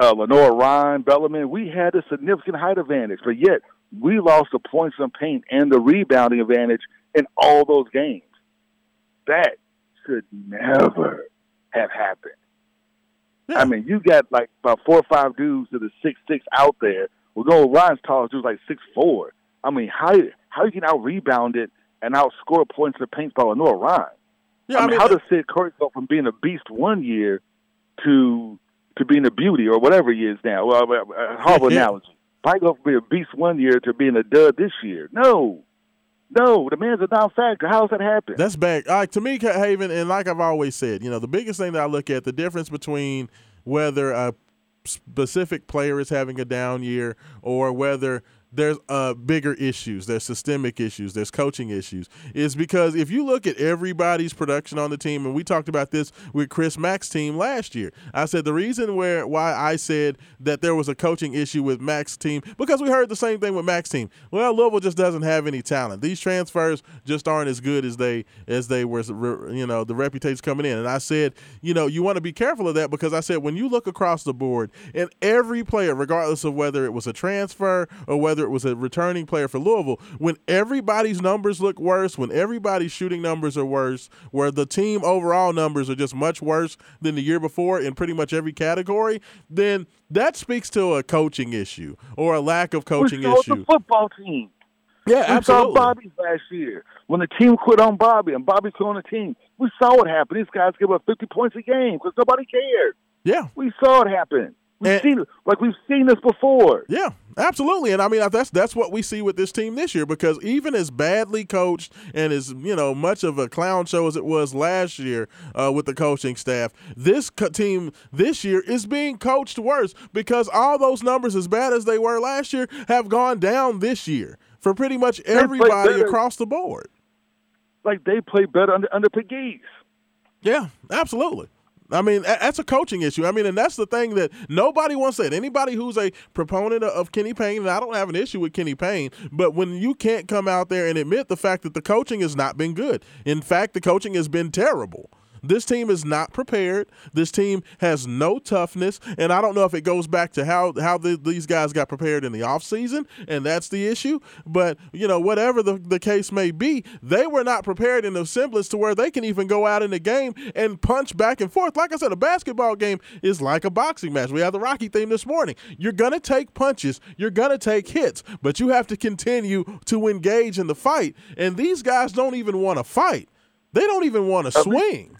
Speaker 4: uh, Lenoir-Rhyne, Bellarmine, we had a significant height advantage. But yet, we lost the points and paint and the rebounding advantage in all those games. That should never have happened.
Speaker 3: Yeah.
Speaker 4: I mean, you got like about four or five dudes that are six six out there. We'll go Ryan's tallest dude's like six four. I mean, how how you can out rebound it and outscore points to paint by Lenoir-Rhyne?
Speaker 3: Yeah,
Speaker 4: I mean, how does Sid Curry go from being a beast one year to to being a beauty or whatever he is now? Well, a a horrible
Speaker 3: Yeah.
Speaker 4: analogy. You go from being a beast one year to being a dud this year? No, no, the man's a non-factor. How's that happen?
Speaker 3: That's right, to me, Haven, and like I've always said, you know, the biggest thing that I look at the difference between whether a specific player is having a down year or whether there's uh, bigger issues, there's systemic issues, there's coaching issues, is because if you look at everybody's production on the team, and we talked about this with Chris Mack's team last year, I said the reason where why I said that there was a coaching issue with Mack's team because we heard the same thing with Mack's team. Well, Louisville just doesn't have any talent. These transfers just aren't as good as they as they were. You know, the reputation's coming in, and I said, you know, you want to be careful of that because I said when you look across the board and every player, regardless of whether it was a transfer or whether it was a returning player for Louisville, when everybody's numbers look worse, when everybody's shooting numbers are worse, where the team overall numbers are just much worse than the year before in pretty much every category, then that speaks to a coaching issue or a lack of coaching
Speaker 4: we
Speaker 3: issue.
Speaker 4: the football team.
Speaker 3: Yeah,
Speaker 4: We saw
Speaker 3: absolutely.
Speaker 4: Bobby last year when the team quit on Bobby and Bobby quit on the team. We saw it happen. These guys give up 50 points a game because nobody cared.
Speaker 3: Yeah.
Speaker 4: We saw it happen. We've
Speaker 3: And-
Speaker 4: seen like we've seen this before.
Speaker 3: Yeah, absolutely. And I mean that's that's what we see with this team this year because even as badly coached and as you know much of a clown show as it was last year uh, with the coaching staff, this co- team this year is being coached worse because all those numbers, as bad as they were last year, have gone down this year for pretty much everybody across the board.
Speaker 4: Like they play better under under Pegues.
Speaker 3: Yeah, absolutely. I mean, that's a coaching issue. I mean, and that's the thing that nobody wants say. Anybody who's a proponent of Kenny Payne, and I don't have an issue with Kenny Payne, but when you can't come out there and admit the fact that the coaching has not been good, in fact, the coaching has been terrible. This team is not prepared. This team has no toughness, and I don't know if it goes back to how how the, these guys got prepared in the offseason, and that's the issue. But you know, whatever the, the case may be, they were not prepared in the semblance to where they can even go out in the game and punch back and forth. Like I said, a basketball game is like a boxing match. We have the Rocky theme this morning. You're gonna take punches, you're gonna take hits, but you have to continue to engage in the fight. And these guys don't even want to fight. They don't even want to swing.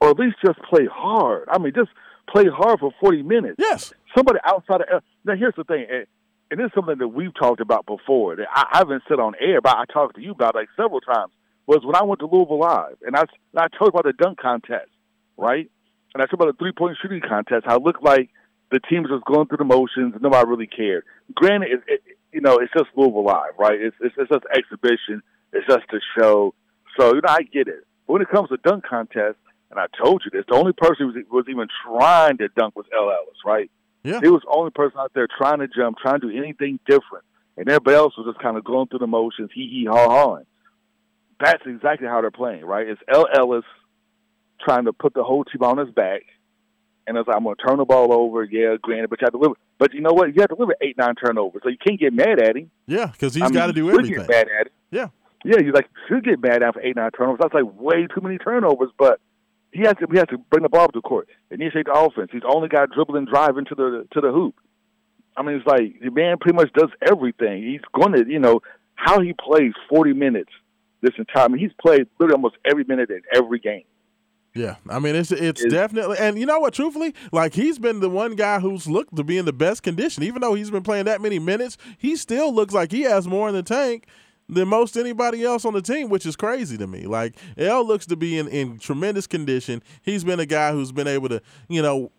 Speaker 4: Or at least just play hard. I mean, just play hard for 40 minutes.
Speaker 3: Yes.
Speaker 4: Somebody outside of now. Here's the thing, and, and this is something that we've talked about before. That I, I haven't said on air, but I talked to you about like several times. was when I went to Louisville Live, and I, and I told about the dunk contest, right? And I talked about the three point shooting contest, how it looked like the teams was going through the motions, and nobody really cared. Granted, it, it, you know, it's just Louisville Live, right? It's, it's, it's just exhibition. It's just a show. So, you know, I get it. But when it comes to dunk contest, and I told you this, the only person who was, was even trying to dunk was El Ellis, right?
Speaker 3: Yeah.
Speaker 4: He was the only person out there trying to jump, trying to do anything different. And everybody else was just kind of going through the motions, hee hee haw hawing. That's exactly how they're playing, right? It's El Ellis trying to put the whole team on his back. And it's like, I'm going to turn the ball over. Yeah, granted, but you have to deliver. But you know what? You have to deliver eight, nine turnovers. So you can't get mad at him.
Speaker 3: Yeah, because he's got to do everything.
Speaker 4: Get mad at him.
Speaker 3: Yeah.
Speaker 4: Yeah, you like should get mad at him for eight, nine turnovers. That's like way too many turnovers. But he has to he has to bring the ball up to the court, initiate the offense. He's the only guy dribbling, driving to the to the hoop. I mean, it's like the man pretty much does everything. He's going to, you know, how he plays forty minutes this entire. I mean, he's played literally almost every minute in every game.
Speaker 3: Yeah, I mean it's it's
Speaker 4: Is-
Speaker 3: definitely, and you know what? Truthfully, like he's been the one guy who's looked to be in the best condition. Even though he's been playing that many minutes, he still looks like he has more in the tank than most anybody else on the team, which is crazy to me. Like El looks to be in in tremendous condition. He's been a guy who's been able to, you know.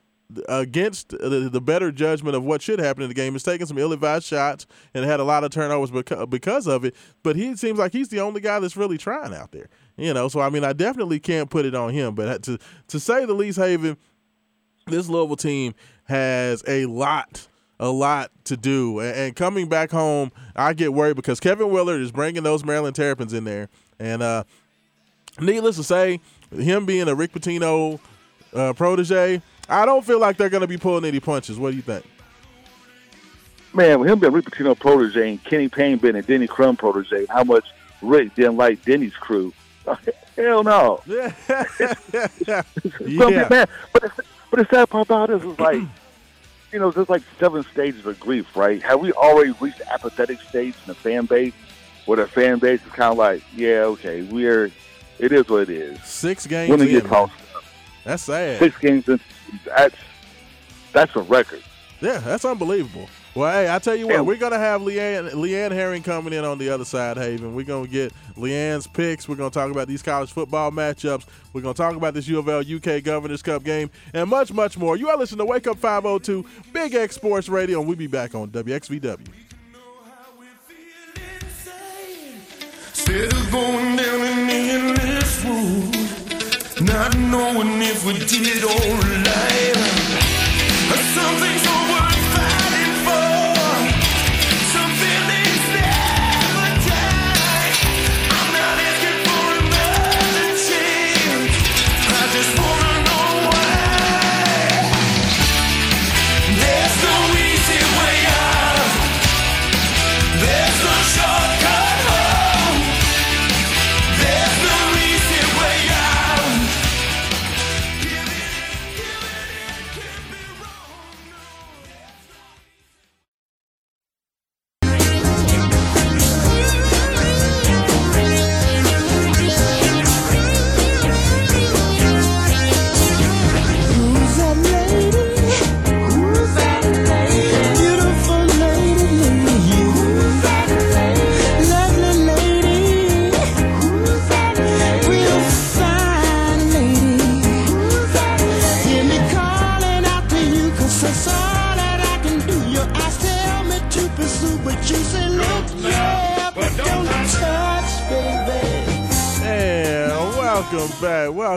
Speaker 3: Against the, the better judgment of what should happen in the game, has taken some ill-advised shots and had a lot of turnovers because, because of it. But he seems like he's the only guy that's really trying out there. You know, so I mean, I definitely can't put it on him. But uh, to to say the least, Haven, this Louisville team has a lot, a lot to do. And, and coming back home, I get worried because Kevin Willard is bringing those Maryland Terrapins in there, and uh, needless to say, him being a Rick Pitino uh, protege, I don't feel like they're going to be pulling any punches. What do you think?
Speaker 4: Man, with him being Rick Pitino protege and Kenny Payne being a Denny Crum protege, how much Rick didn't like Denny's crew. Hell no.
Speaker 3: Yeah, yeah.
Speaker 4: man, but the, but the sad part about this is like, you know, there's like seven stages of grief, right? Have we already reached the apathetic stage in the fan base, where the fan base is kind of like, yeah, okay, we're, it is what it is.
Speaker 3: Six games
Speaker 4: Women
Speaker 3: in,
Speaker 4: get.
Speaker 3: That's sad.
Speaker 4: Six games in, that's that's a record.
Speaker 3: Yeah, that's unbelievable. Well, hey, I tell you what, we're gonna have Leanne Leanne Herring coming in on the other side, Haven. We're gonna get Leanne's picks. We're gonna talk about these college football matchups. We're gonna talk about this U of L UK Governors Cup game and much, much more. You are listening to Wake Up 502 Big X Sports Radio, and we'll be back on WXVW.
Speaker 6: Instead of going down an endless road, not knowing if we did it all right. Some things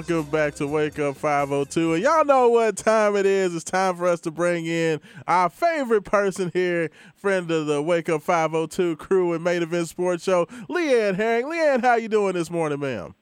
Speaker 3: Welcome back to Wake Up 502. And y'all know what time it is. It's time for us to bring in our favorite person here, friend of the Wake Up 502 crew and Main Event Sports Show, Leanne Herring. Leanne, how you doing this morning, ma'am?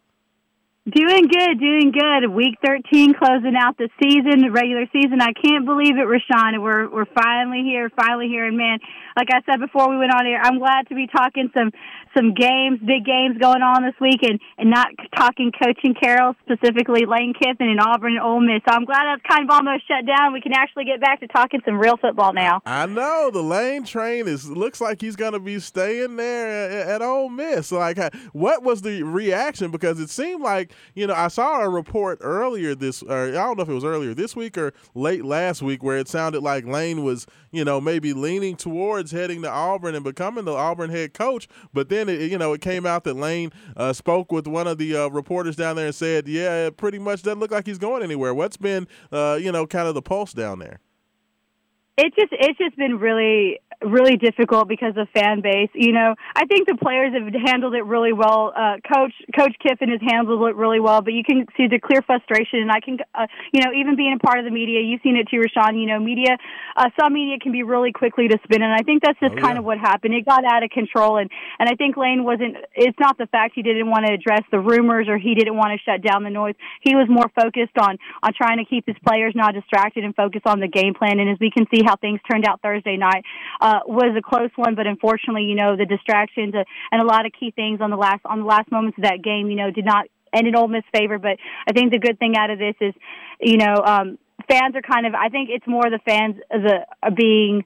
Speaker 7: Doing good, doing good. Week 13 closing out the season, the regular season. I can't believe it, Rashawn. We're we're finally here, finally here. And man, like I said before we went on air, I'm glad to be talking some some games, big games going on this week, and and not talking coaching carousel specifically Lane Kiffin and Auburn and Ole Miss. So I'm glad that's kind of almost shut down. We can actually get back to talking some real football now.
Speaker 3: I know the Lane train is looks like he's going to be staying there at, at Ole Miss. Like, what was the reaction? Because it seemed like you know, I saw a report earlier this, or I don't know if it was earlier this week or late last week, where it sounded like Lane was, you know, maybe leaning towards heading to Auburn and becoming the Auburn head coach. But then, it, you know, it came out that Lane uh, spoke with one of the uh, reporters down there and said, "Yeah, it pretty much doesn't look like he's going anywhere." What's been, uh, you know, kind of the pulse down there?
Speaker 7: It just it's just been really really difficult because of fan base. You know, I think the players have handled it really well. Uh, Coach Coach Kiffin has handled it really well, but you can see the clear frustration. And I can, uh, you know, even being a part of the media, you've seen it too, Rashawn. You know, media, uh, some media can be really quickly to spin, and I think that's just
Speaker 3: Oh,
Speaker 7: kind
Speaker 3: yeah.
Speaker 7: of what happened. It got out of control, and and I think Lane wasn't. It's not the fact he didn't want to address the rumors or he didn't want to shut down the noise. He was more focused on on trying to keep his players not distracted and focus on the game plan. And as we can see how things turned out Thursday night, uh, was a close one, but unfortunately, you know, the distractions uh, and a lot of key things on the last on the last moments of that game, you know, did not end in Ole Miss favor. But I think the good thing out of this is, you know, um, fans are kind of. I think it's more the fans the uh, being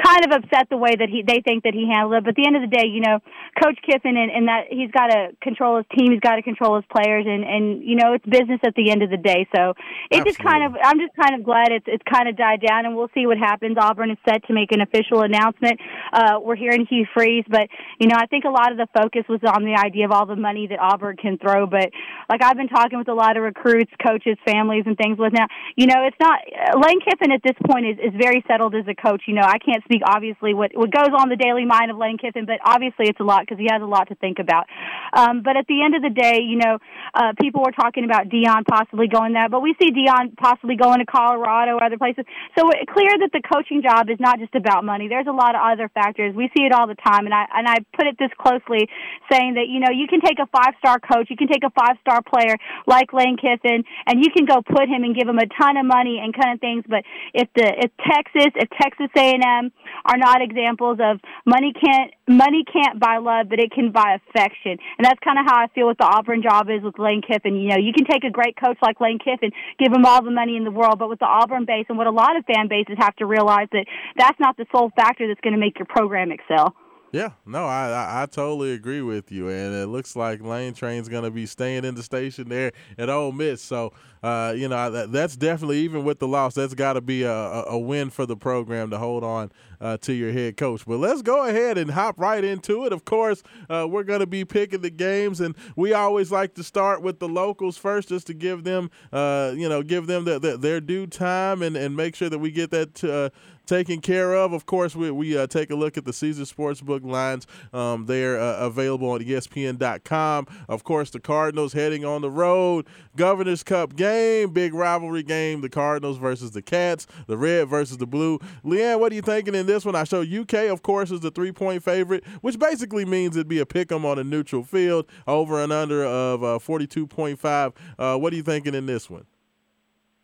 Speaker 7: kind of upset the way that he they think that he handled it. But at the end of the day, you know, Coach Kiffin and, and that he's got to control his team, he's got to control his players, and and you know it's business at the end of the day. So it just kind of I'm just kind of glad it's it's kind of died down, and we'll see what happens. Auburn is set to make an official announcement. Uh, we're hearing Hugh Freeze, but you know I think a lot of the focus was on the idea of all the money that Auburn can throw. But like I've been talking with a lot of recruits, coaches, families, and things with now, you know, it's not Lane Kiffin at this point is is very settled as a coach. You know, I can't speak obviously what what goes on the daily mind of Lane Kiffin, but obviously it's a lot because he has a lot to think about. Um, but at the end of the day, you know, uh, people were talking about Deion possibly going there, but we see Deion possibly going to Colorado or other places. So it's clear that the coaching job is not just about money. There's a lot of other factors. We see it all the time, and I and I put it this closely, saying that you know you can take a five star coach, you can take a five star player like Lane Kiffin, and you can go put him and give him a ton of money and kind of things. But if the if Texas, if Texas A&M are not examples of money can't money can't buy love, but it can buy affection, and that's kind of how I feel with the Auburn job is with Lane Kiffin. You know, you can take a great coach like Lane Kiffin, give him all the money in the world, but with the Auburn base and what a lot of fan bases have to realize that that's not the sole factor that's going to make your program excel.
Speaker 3: Yeah, no, I, I I totally agree with you, and it looks like Lane Train's going to be staying in the station there at Ole Miss. So, uh, you know, that, that's definitely even with the loss, that's got to be a, a, win for the program to hold on uh, to your head coach. But let's go ahead and hop right into it. Of course, uh, we're going to be picking the games, and we always like to start with the locals first, just to give them, uh, you know, give them the, the, their due time and, and make sure that we get that. Uh, taken care of. Of course, we, we uh, take a look at the Caesar Sportsbook lines. Um, they're uh, available on ESPN.com. Of course, the Cardinals heading on the road. Governor's Cup game, big rivalry game. The Cardinals versus the Cats, the red versus the blue. Leanne, what are you thinking in this one? I show UK, of course, is the three point favorite, which basically means it'd be a pick 'em on a neutral field, over and under of uh, 42.5. Uh, what are you thinking in this one?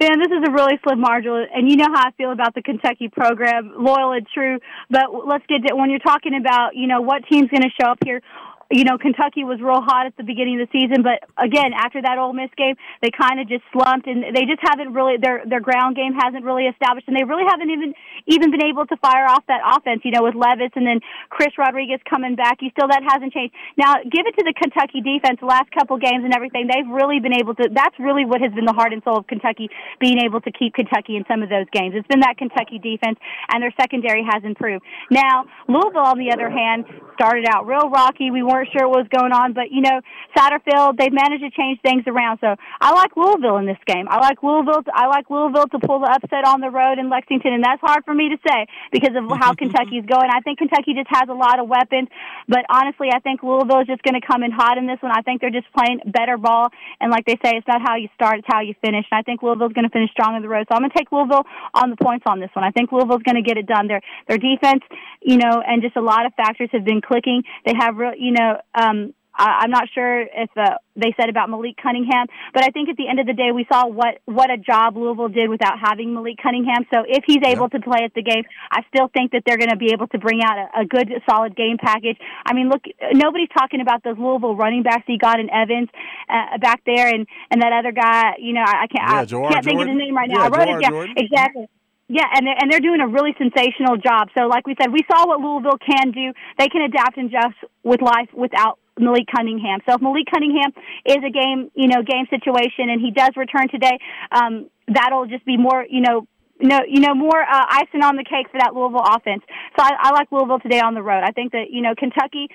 Speaker 7: Ben, this is a really slim margin, and you know how I feel about the Kentucky program, loyal and true. But let's get to when you're talking about, you know, what team's going to show up here. You know, Kentucky was real hot at the beginning of the season, but again, after that Ole Miss game, they kind of just slumped, and they just haven't really their their ground game hasn't really established, and they really haven't even even been able to fire off that offense. You know, with Levis and then Chris Rodriguez coming back, you still that hasn't changed. Now, give it to the Kentucky defense. The last couple games and everything, they've really been able to. That's really what has been the heart and soul of Kentucky, being able to keep Kentucky in some of those games. It's been that Kentucky defense, and their secondary has improved. Now, Louisville, on the other hand, started out real rocky. We weren't sure what was going on, but you know, Satterfield, they've managed to change things around. So I like Louisville in this game. I like Louisville. To, I like Louisville to pull the upset on the road in Lexington, and that's hard for me to say because of how Kentucky's going. I think Kentucky just has a lot of weapons, but honestly, I think Louisville is just going to come in hot in this one. I think they're just playing better ball, and like they say, it's not how you start, it's how you finish. And I think Louisville's going to finish strong on the road. So I'm going to take Louisville on the points on this one. I think Louisville's going to get it done. Their their defense, you know, and just a lot of factors have been clicking. They have real, you know. Um, I, I'm not sure if uh, they said about Malik Cunningham, but I think at the end of the day, we saw what what a job Louisville did without having Malik Cunningham. So if he's able to play at the game, I still think that they're going to be able to bring out a, a good, solid game package. I mean, look, nobody's talking about those Louisville running backs you got in Evans uh, back there, and and that other guy. You know, I, I can't
Speaker 3: Yeah,
Speaker 7: I
Speaker 3: Jawhar
Speaker 7: can't think of his name right now.
Speaker 3: Yeah,
Speaker 7: I wrote
Speaker 3: Jawhar
Speaker 7: it down
Speaker 3: Jordan.
Speaker 7: exactly. Yeah, and they're, and they're doing a really sensational job. So, like we said, we saw what Louisville can do. They can adapt and adjust with life without Malik Cunningham. So if Malik Cunningham is a game, you know, game situation, and he does return today, um, that'll just be more, you know, no, you know, more uh, icing on the cake for that Louisville offense. So I, I like Louisville today on the road. I think that you know Kentucky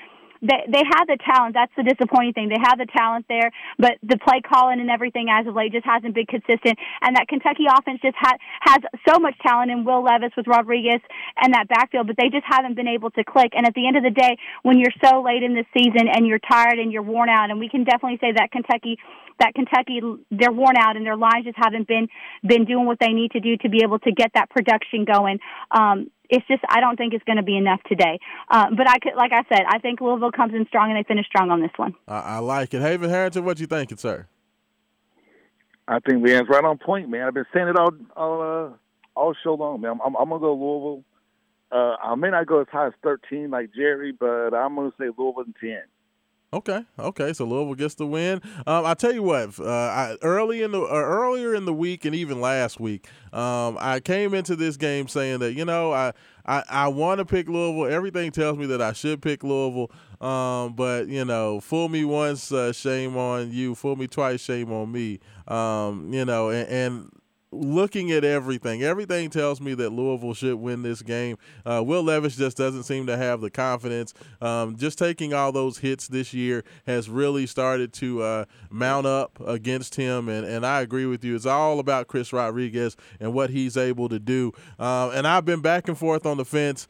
Speaker 7: they they have the talent. That's the disappointing thing. They have the talent there, but the play calling and everything as of late just hasn't been consistent. And that Kentucky offense just had has so much talent in Will Levis with Rodriguez and that backfield, but they just haven't been able to click. And at the end of the day, when you're so late in the season and you're tired and you're worn out, and we can definitely say that Kentucky that Kentucky they're worn out and their lines just haven't been been doing what they need to do to be able to get that production going. Um, it's just I don't think it's going to be enough today. Uh, but I could, like I said, I think Louisville comes in strong and they finish strong on this one.
Speaker 3: I, I like it. Haven Harrington, what you thinking, sir?
Speaker 4: I think Leanne's right on point, man. I've been saying it all all uh, all show long, man. I'm, I'm, I'm gonna go Louisville. Uh, I may not go as high as 13 like Jerry, but I'm gonna say Louisville in 10.
Speaker 3: Okay, okay. So Louisville gets the win. Um, I tell you what, uh, I, early in the uh, earlier in the week and even last week, um, I came into this game saying that you know I I, I want to pick Louisville. Everything tells me that I should pick Louisville. Um, but you know, fool me once, uh, shame on you. Fool me twice, shame on me. Um, you know, and, and looking at everything, everything tells me that Louisville should win this game. Uh, Will Levis just doesn't seem to have the confidence. Um, just taking all those hits this year has really started to uh, mount up against him, and, and I agree with you. It's all about Chris Rodriguez and what he's able to do. Um, and I've been back and forth on the fence.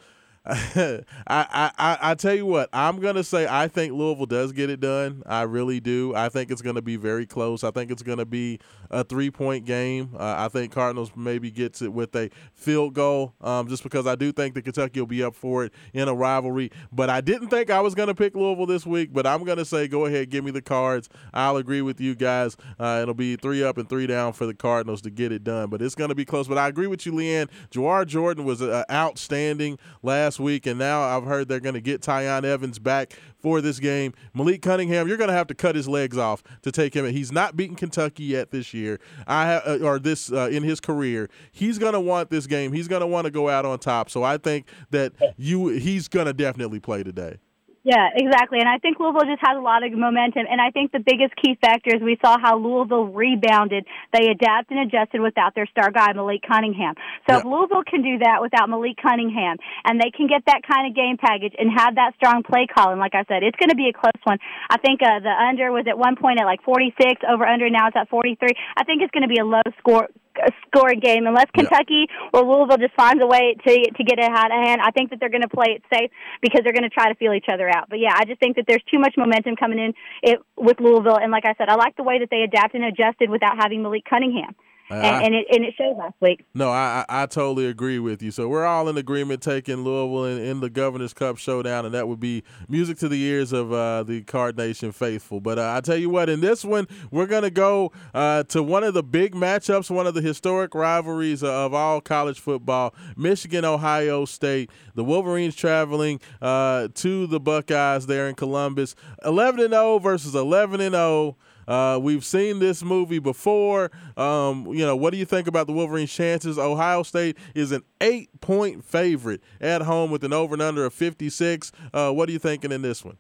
Speaker 3: I, I, I tell you what, I'm gonna say I think Louisville does get it done. I really do. I think it's gonna be very close. I think it's gonna be a three point game. Uh, I think Cardinals maybe gets it with a field goal, um, just because I do think that Kentucky will be up for it in a rivalry. But I didn't think I was gonna pick Louisville this week. But I'm gonna say go ahead, give me the cards. I'll agree with you guys. Uh, it'll be three up and three down for the Cardinals to get it done. But it's gonna be close. But I agree with you, Leanne. Jawhar Jordan was uh, outstanding last last week, and now I've heard they're going to get Tiyon Evans back for this game. Malik Cunningham, you're going to have to cut his legs off to take him. He's not beaten Kentucky yet this year, I uh, or this uh, in his career. He's going to want this game. He's going to want to go out on top. So I think that you he's going to definitely play today.
Speaker 7: Yeah, exactly. And I think Louisville just has a lot of momentum. And I think the biggest key factor is we saw how Louisville rebounded. They adapted and adjusted without their star guy, Malik Cunningham. So yeah. if Louisville can do that without Malik Cunningham and they can get that kind of game package and have that strong play calling, like I said, it's going to be a close one. I think uh, the under was at one point at like 46, over under now it's at 43. I think it's going to be a low score a scoring game unless Kentucky yeah. or Louisville just finds a way to to get it out of hand. I think that they're going to play it safe because they're going to try to feel each other out. But yeah, I just think that there's too much momentum coming in it, with Louisville, and like I said, I like the way that they adapted and adjusted without having Malik Cunningham. And, I, and, it and it showed last week.
Speaker 3: No, I, I totally agree with you. So we're all in agreement taking Louisville in, in the Governor's Cup showdown, and that would be music to the ears of uh, the Card Nation faithful. But uh, I tell you what, in this one, we're gonna go uh, to one of the big matchups, one of the historic rivalries of all college football: Michigan, Ohio State. The Wolverines traveling uh, to the Buckeyes there in Columbus, 11 and 0 versus 11 and 0. Uh, we've seen this movie before. Um, you know, what do you think about the Wolverines' chances? Ohio State is an eight point favorite at home with an over and under of 56. Uh, what are you thinking in this one?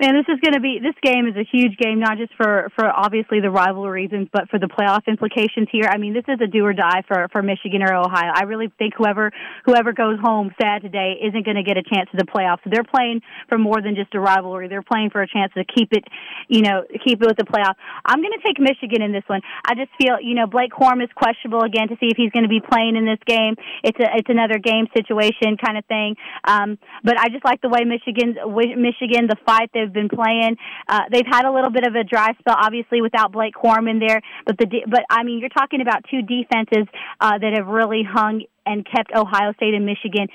Speaker 7: Man, this is going to be this game is a huge game, not just for for obviously the rivalry reasons, but for the playoff implications here. I mean, this is a do or die for for Michigan or Ohio. I really think whoever whoever goes home sad today isn't going to get a chance to the playoffs. So they're playing for more than just a rivalry. They're playing for a chance to keep it, you know, keep it with the playoff. I'm going to take Michigan in this one. I just feel, you know, Blake Corum is questionable again to see if he's going to be playing in this game. It's a it's another game situation kind of thing. Um, but I just like the way Michigan's Michigan the fight they they've been playing. Uh, they've had a little bit of a dry spell, obviously, without Blake Corum in there. But the de- but I mean, you're talking about two defenses uh, that have really hung and kept Ohio State and Michigan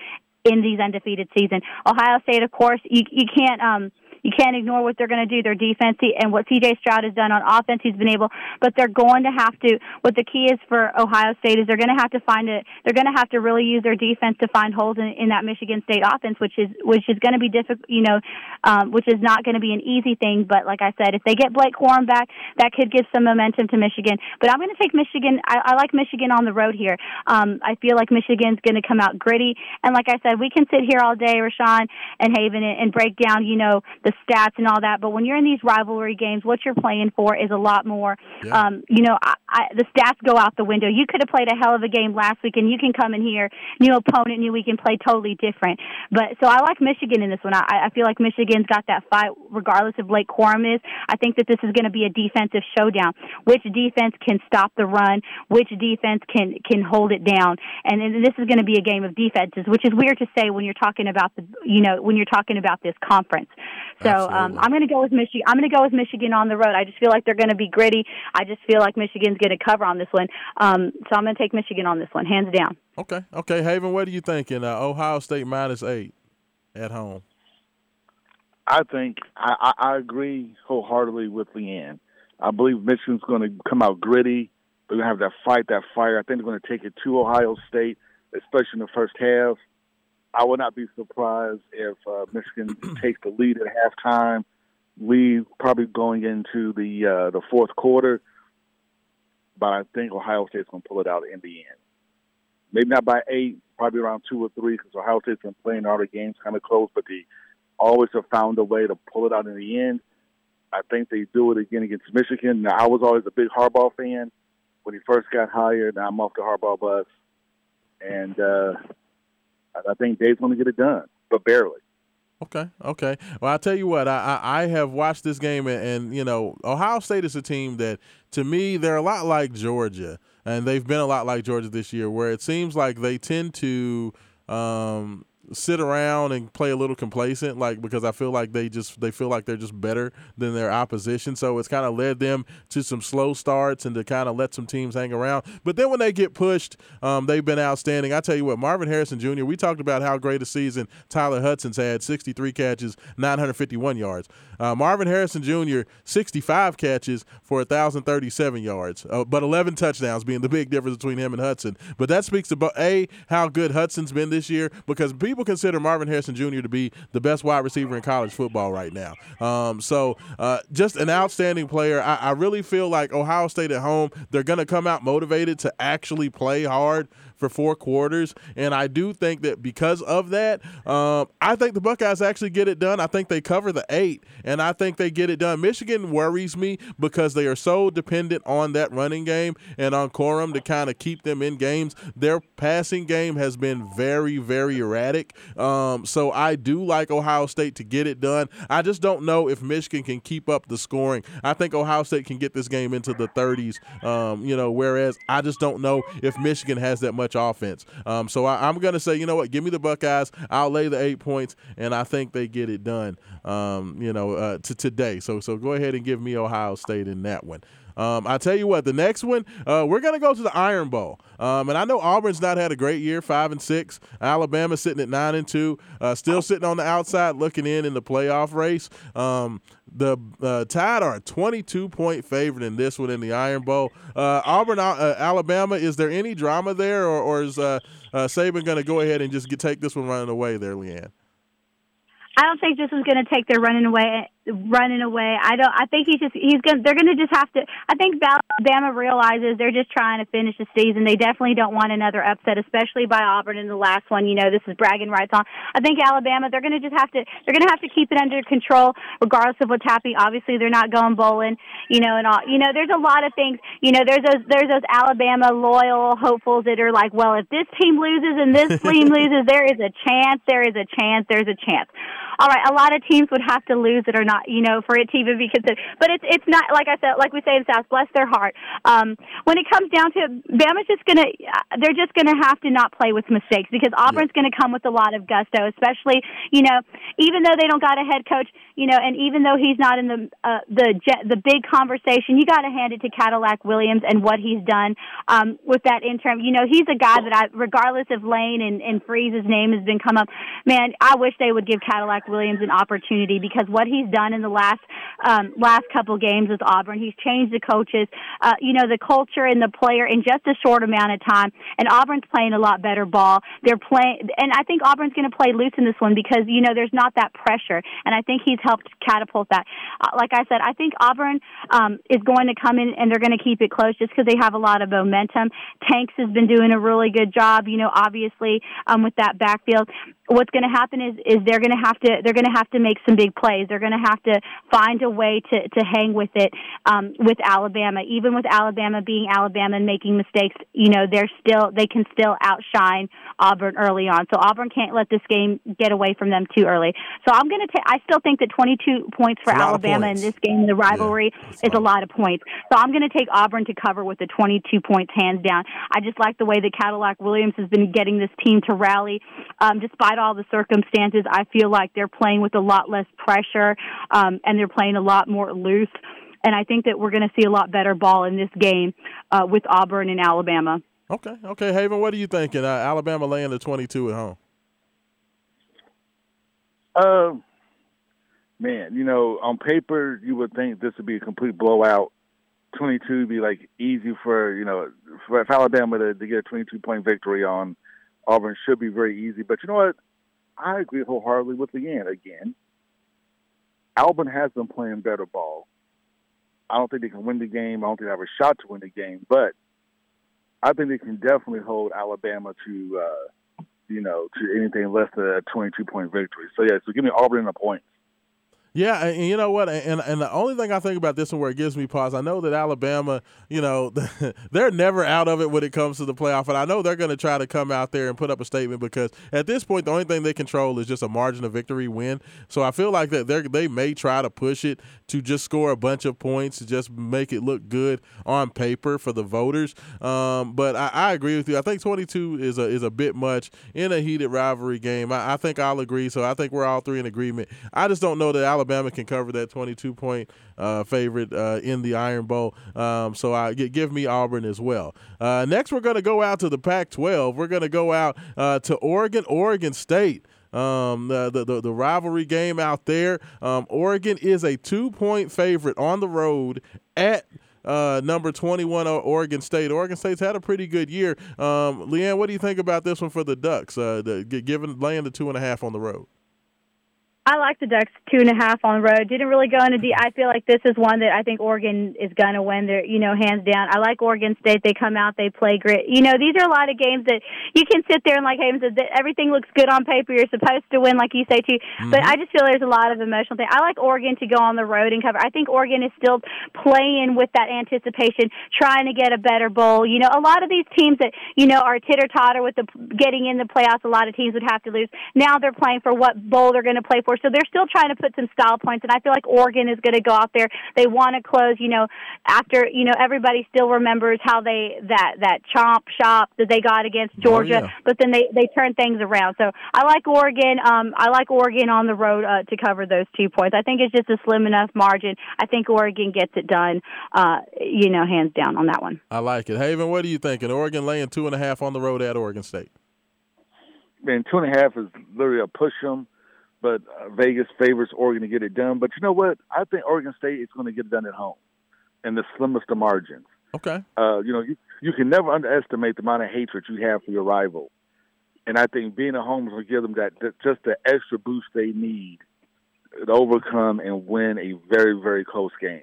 Speaker 7: in these undefeated season. Ohio State, of course, you you can't um you can't ignore what they're going to do. Their defense and what C.J. Stroud has done on offense, he's been able. But they're going to have to. What the key is for Ohio State is they're going to have to find it. They're going to have to really use their defense to find holes in, in that Michigan State offense, which is which is going to be difficult. You know, um, which is not going to be an easy thing. But like I said, if they get Blake Corum back, that could give some momentum to Michigan. But I'm going to take Michigan. I, I like Michigan on the road here. Um, I feel like Michigan's going to come out gritty. And like I said, we can sit here all day, Rashawn and Haven, and, and break down, you know, the the stats and all that. But when you're in these rivalry games, what you're playing for is a lot more.
Speaker 3: Yeah.
Speaker 7: Um, you know, I, I, the stats go out the window. You could have played a hell of a game last week, and you can come in here, new opponent, new week, and play totally different. But so I like Michigan in this one. I, I feel like Michigan's got that fight, regardless of Blake Corum is. I think that this is going to be a defensive showdown. Which defense can stop the run? Which defense can can hold it down? And, and this is going to be a game of defenses, which is weird to say when you're talking about the you know when you're talking about this conference. So um, I'm going to go with Michigan. I'm going to go with Michigan on the road. I just feel like they're going to be gritty. I just feel like Michigan's going to cover on this one. Um, so I'm going to take Michigan on this one, hands down.
Speaker 3: Okay, okay, Haven, what are you thinking? Uh, Ohio State minus eight at home.
Speaker 4: I think I, I, I agree wholeheartedly with Leanne. I believe Michigan's going to come out gritty. They're going to have that fight, that fire. I think they're going to take it to Ohio State, especially in the first half. I would not be surprised if uh, Michigan takes the lead at halftime, lead probably going into the uh, the fourth quarter. But I think Ohio State's going to pull it out in the end. Maybe not by eight, probably around two or three, because Ohio State's been playing all their games kind of close, but they always have found a way to pull it out in the end. I think they do it again against Michigan. Now, I was always a big Harbaugh fan when he first got hired. Now I'm off the Harbaugh bus, and uh, I think Dave's going to get it done, but barely.
Speaker 3: Okay, okay. Well, I'll tell you what, I, I, I have watched this game, and, and, you know, Ohio State is a team that, to me, they're a lot like Georgia, and they've been a lot like Georgia this year, where it seems like they tend to um, sit around and play a little complacent, like because I feel like they just they feel like they're just better than their opposition. So it's kind of led them to some slow starts and to kind of let some teams hang around. But then when they get pushed, um, they've been outstanding. I tell you what, Marvin Harrison Jr. We talked about how great a season Tyler Hudson's had: 63 catches, 951 yards. Uh, Marvin Harrison Jr. 65 catches for 1,037 yards, uh, but 11 touchdowns being the big difference between him and Hudson. But that speaks about a how good Hudson's been this year because people consider Marvin Harrison Jr. to be the best wide receiver in college football right now. Um, so uh, just an outstanding player. I, I really feel like Ohio State at home they're going to come out motivated to actually play hard for four quarters. And I do think that because of that, um, I think the Buckeyes actually get it done. I think they cover the eight, and I think they get it done. Michigan worries me because they are so dependent on that running game and on Corum to kind of keep them in games. Their passing game has been very, very erratic. Um, so I do like Ohio State to get it done. I just don't know if Michigan can keep up the scoring. I think Ohio State can get this game into the 30s, um, you know, whereas I just don't know if Michigan has that much offense. Um, so I, I'm going to say, you know what, give me the Buckeyes. I'll lay the eight points, and I think they get it done, um, you know, uh, to today. So, so go ahead and give me Ohio State in that one. Um, I tell you what, the next one uh, we're gonna go to the Iron Bowl, um, and I know Auburn's not had a great year, five and six. Alabama sitting at nine and two, uh, still sitting on the outside, looking in in the playoff race. Um, the uh, Tide are a 22 point favorite in this one in the Iron Bowl. Uh, Auburn, uh, Alabama, is there any drama there, or, or is uh, uh, Saban going to go ahead and just get, take this one running away there, Leanne?
Speaker 7: I don't think this is going to take their running away. Running away. I don't. I think he's just. He's going. to They're going to just have to. I think Alabama realizes they're just trying to finish the season. They definitely don't want another upset, especially by Auburn in the last one. You know, this is bragging rights on. I think Alabama. They're going to just have to. They're going to have to keep it under control, regardless of what's happening. Obviously, they're not going bowling. You know, and all. You know, there's a lot of things. You know, there's those. There's those Alabama loyal hopefuls that are like, well, if this team loses and this team loses, there is a chance. There is a chance. There's a chance all right, a lot of teams would have to lose that are not, you know, for it to even be considered. But it's it's not like I said, like we say in South, bless their heart. Um, when it comes down to it, Bama's just gonna, they're just gonna have to not play with mistakes because Auburn's gonna come with a lot of gusto, especially, you know, even though they don't got a head coach, you know, and even though he's not in the uh, the jet, the big conversation, you got to hand it to Cadillac Williams and what he's done um, with that interim. You know, he's a guy that I, regardless of Lane and and Freeze's name has been come up, man, I wish they would give Cadillac Williams an opportunity because what he's done in the last um, last couple games with Auburn, he's changed the coaches, uh, you know, the culture and the player in just a short amount of time. And Auburn's playing a lot better ball. They're playing, and I think Auburn's going to play loose in this one because you know there's not that pressure, and I think he's helped catapult that. Uh, like I said, I think Auburn um, is going to come in and they're going to keep it close just because they have a lot of momentum. Tanks has been doing a really good job, you know, obviously um, with that backfield what's going to happen is is they're going to have to they're going to have to make some big plays. They're going to have to find a way to to hang with it um, with Alabama. Even with Alabama being Alabama and making mistakes, you know they're still they can still outshine Auburn early on. So Auburn can't let this game get away from them too early. So I'm going to take. I still think that 22 points for
Speaker 3: It's a lot of
Speaker 7: Alabama
Speaker 3: points.
Speaker 7: in this game, the rivalry,
Speaker 3: it's
Speaker 7: is
Speaker 3: a
Speaker 7: a lot of points. So I'm going to take Auburn to cover with the 22 points hands down. I just like the way that Cadillac Williams has been getting this team to rally, um, despite all the circumstances. I feel like they're playing with a lot less pressure, um, and they're playing a lot more loose. And I think that we're going to see a lot better ball in this game uh, with Auburn and Alabama.
Speaker 3: Okay, okay, Haven, what are you thinking? Uh, Alabama laying the 22 at home.
Speaker 4: Uh, man, you know, on paper, you would think this would be a complete blowout. 22 would be like easy for, you know, for, for Alabama to, to get a 22 point victory on Auburn should be very easy. But you know what? I agree wholeheartedly with Leanne again. Auburn has been playing better ball. I don't think they can win the game. I don't think they have a shot to win the game, but I think they can definitely hold Alabama to, uh, you know, to anything less than a 22 point victory. So yeah, so give me Auburn in a point.
Speaker 3: Yeah, and and you know what? And and the only thing I think about this one where it gives me pause, I know that Alabama, you know, they're never out of it when it comes to the playoff, and I know they're going to try to come out there and put up a statement because at this point, the only thing they control is just a margin of victory win. So I feel like that they they may try to push it to just score a bunch of points to just make it look good on paper for the voters. Um, but I, I agree with you. I think 22 is a is a bit much in a heated rivalry game. I, I think I'll agree. So I think we're all three in agreement. I just don't know that Alabama can cover that 22 point uh, favorite uh, in the Iron Bowl. Um, so I give me Auburn as well. Uh, next, we're going to go out to the Pac-12. We're going to go out uh, to Oregon, Oregon State. Um, the, the the rivalry game out there. Um, Oregon is a two point favorite on the road at uh, number 21 Oregon State. Oregon State's had a pretty good year. Um, Leanne, what do you think about this one for the Ducks? Uh, the, given laying the two and a half on the road.
Speaker 7: I like the Ducks two and a half on the road. Didn't really go into deep. I feel like this is one that I think Oregon is going to win. They're, you know, hands down. I like Oregon State. They come out, they play great. You know, these are a lot of games that you can sit there and like Haven said, that everything looks good on paper. You're supposed to win, like you say too. But mm-hmm. I just feel there's a lot of emotional thing. I like Oregon to go on the road and cover. I think Oregon is still playing with that anticipation, trying to get a better bowl. You know, a lot of these teams that you know are titter totter with the getting in the playoffs. A lot of teams would have to lose. Now they're playing for what bowl they're going to play for. So they're still trying to put some style points. And I feel like Oregon is going to go out there. They want to close. You know, after you know everybody still remembers how they that that chomp shop that they got against Georgia,
Speaker 3: yeah.
Speaker 7: but then they they turn things around. So I like Oregon. Um, I like Oregon on the road uh, to cover those two points. I think it's just a slim enough margin. I think Oregon gets it done. Uh, you know, hands down on that one.
Speaker 3: I like it. Haven, what are you thinking? Oregon laying two and a half on the road at Oregon State.
Speaker 4: Man, two and a half is literally a push 'em, but uh, Vegas favors Oregon to get it done. But you know what? I think Oregon State is going to get it done at home, in the slimmest of margins.
Speaker 3: Okay.
Speaker 4: Uh, you know, you, you can never underestimate the amount of hatred you have for your rival, and I think being at home is going to give them that, that just the extra boost they need to overcome and win a very very close game.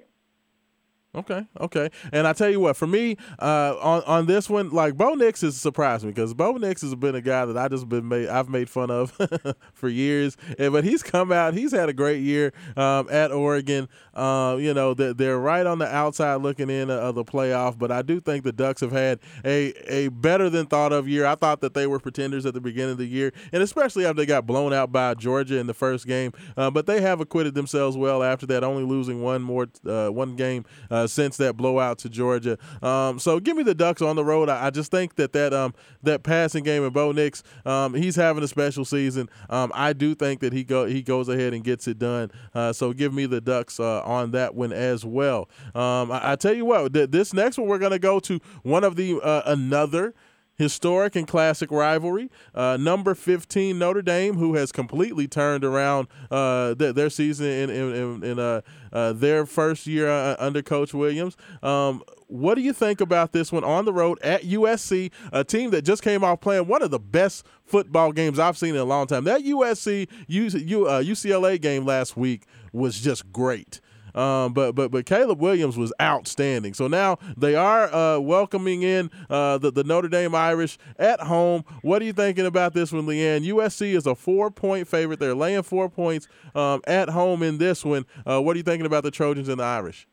Speaker 3: Okay, okay. And I tell you what, for me, uh, on on this one, like Bo Nix has surprised me because Bo Nix has been a guy that I just been made I've made fun of for years. And, but he's come out, he's had a great year um, at Oregon. Uh, you know, they're, they're right on the outside looking in of the playoff. But I do think the Ducks have had a a better than thought of year. I thought that they were pretenders at the beginning of the year, and especially after they got blown out by Georgia in the first game. Uh, but they have acquitted themselves well after that, only losing one more uh, one game uh, since that blowout to Georgia. Um, so give me the Ducks on the road. I, I just think that that um, that passing game and Bo Nix, um, he's having a special season. Um, I do think that he go he goes ahead and gets it done. Uh, so give me the Ducks uh, on that one as well. Um, I, I tell you what, th- this next one we're gonna go to one of the uh, another historic and classic rivalry. Uh, number 15 Notre Dame, who has completely turned around uh, th- their season in in, in, uh, uh, their first year uh, under Coach Williams. Um, what do you think about this one on the road at USC, a team that just came off playing one of the best football games I've seen in a long time? That USC uh, UCLA game last week was just great. Um, but but but Caleb Williams was outstanding. So now they are uh, welcoming in uh, the the Notre Dame Irish at home. What are you thinking about this one, Leanne? USC is a four point favorite. They're laying four points um, at home in this one. Uh, what are you thinking about the Trojans and the Irish?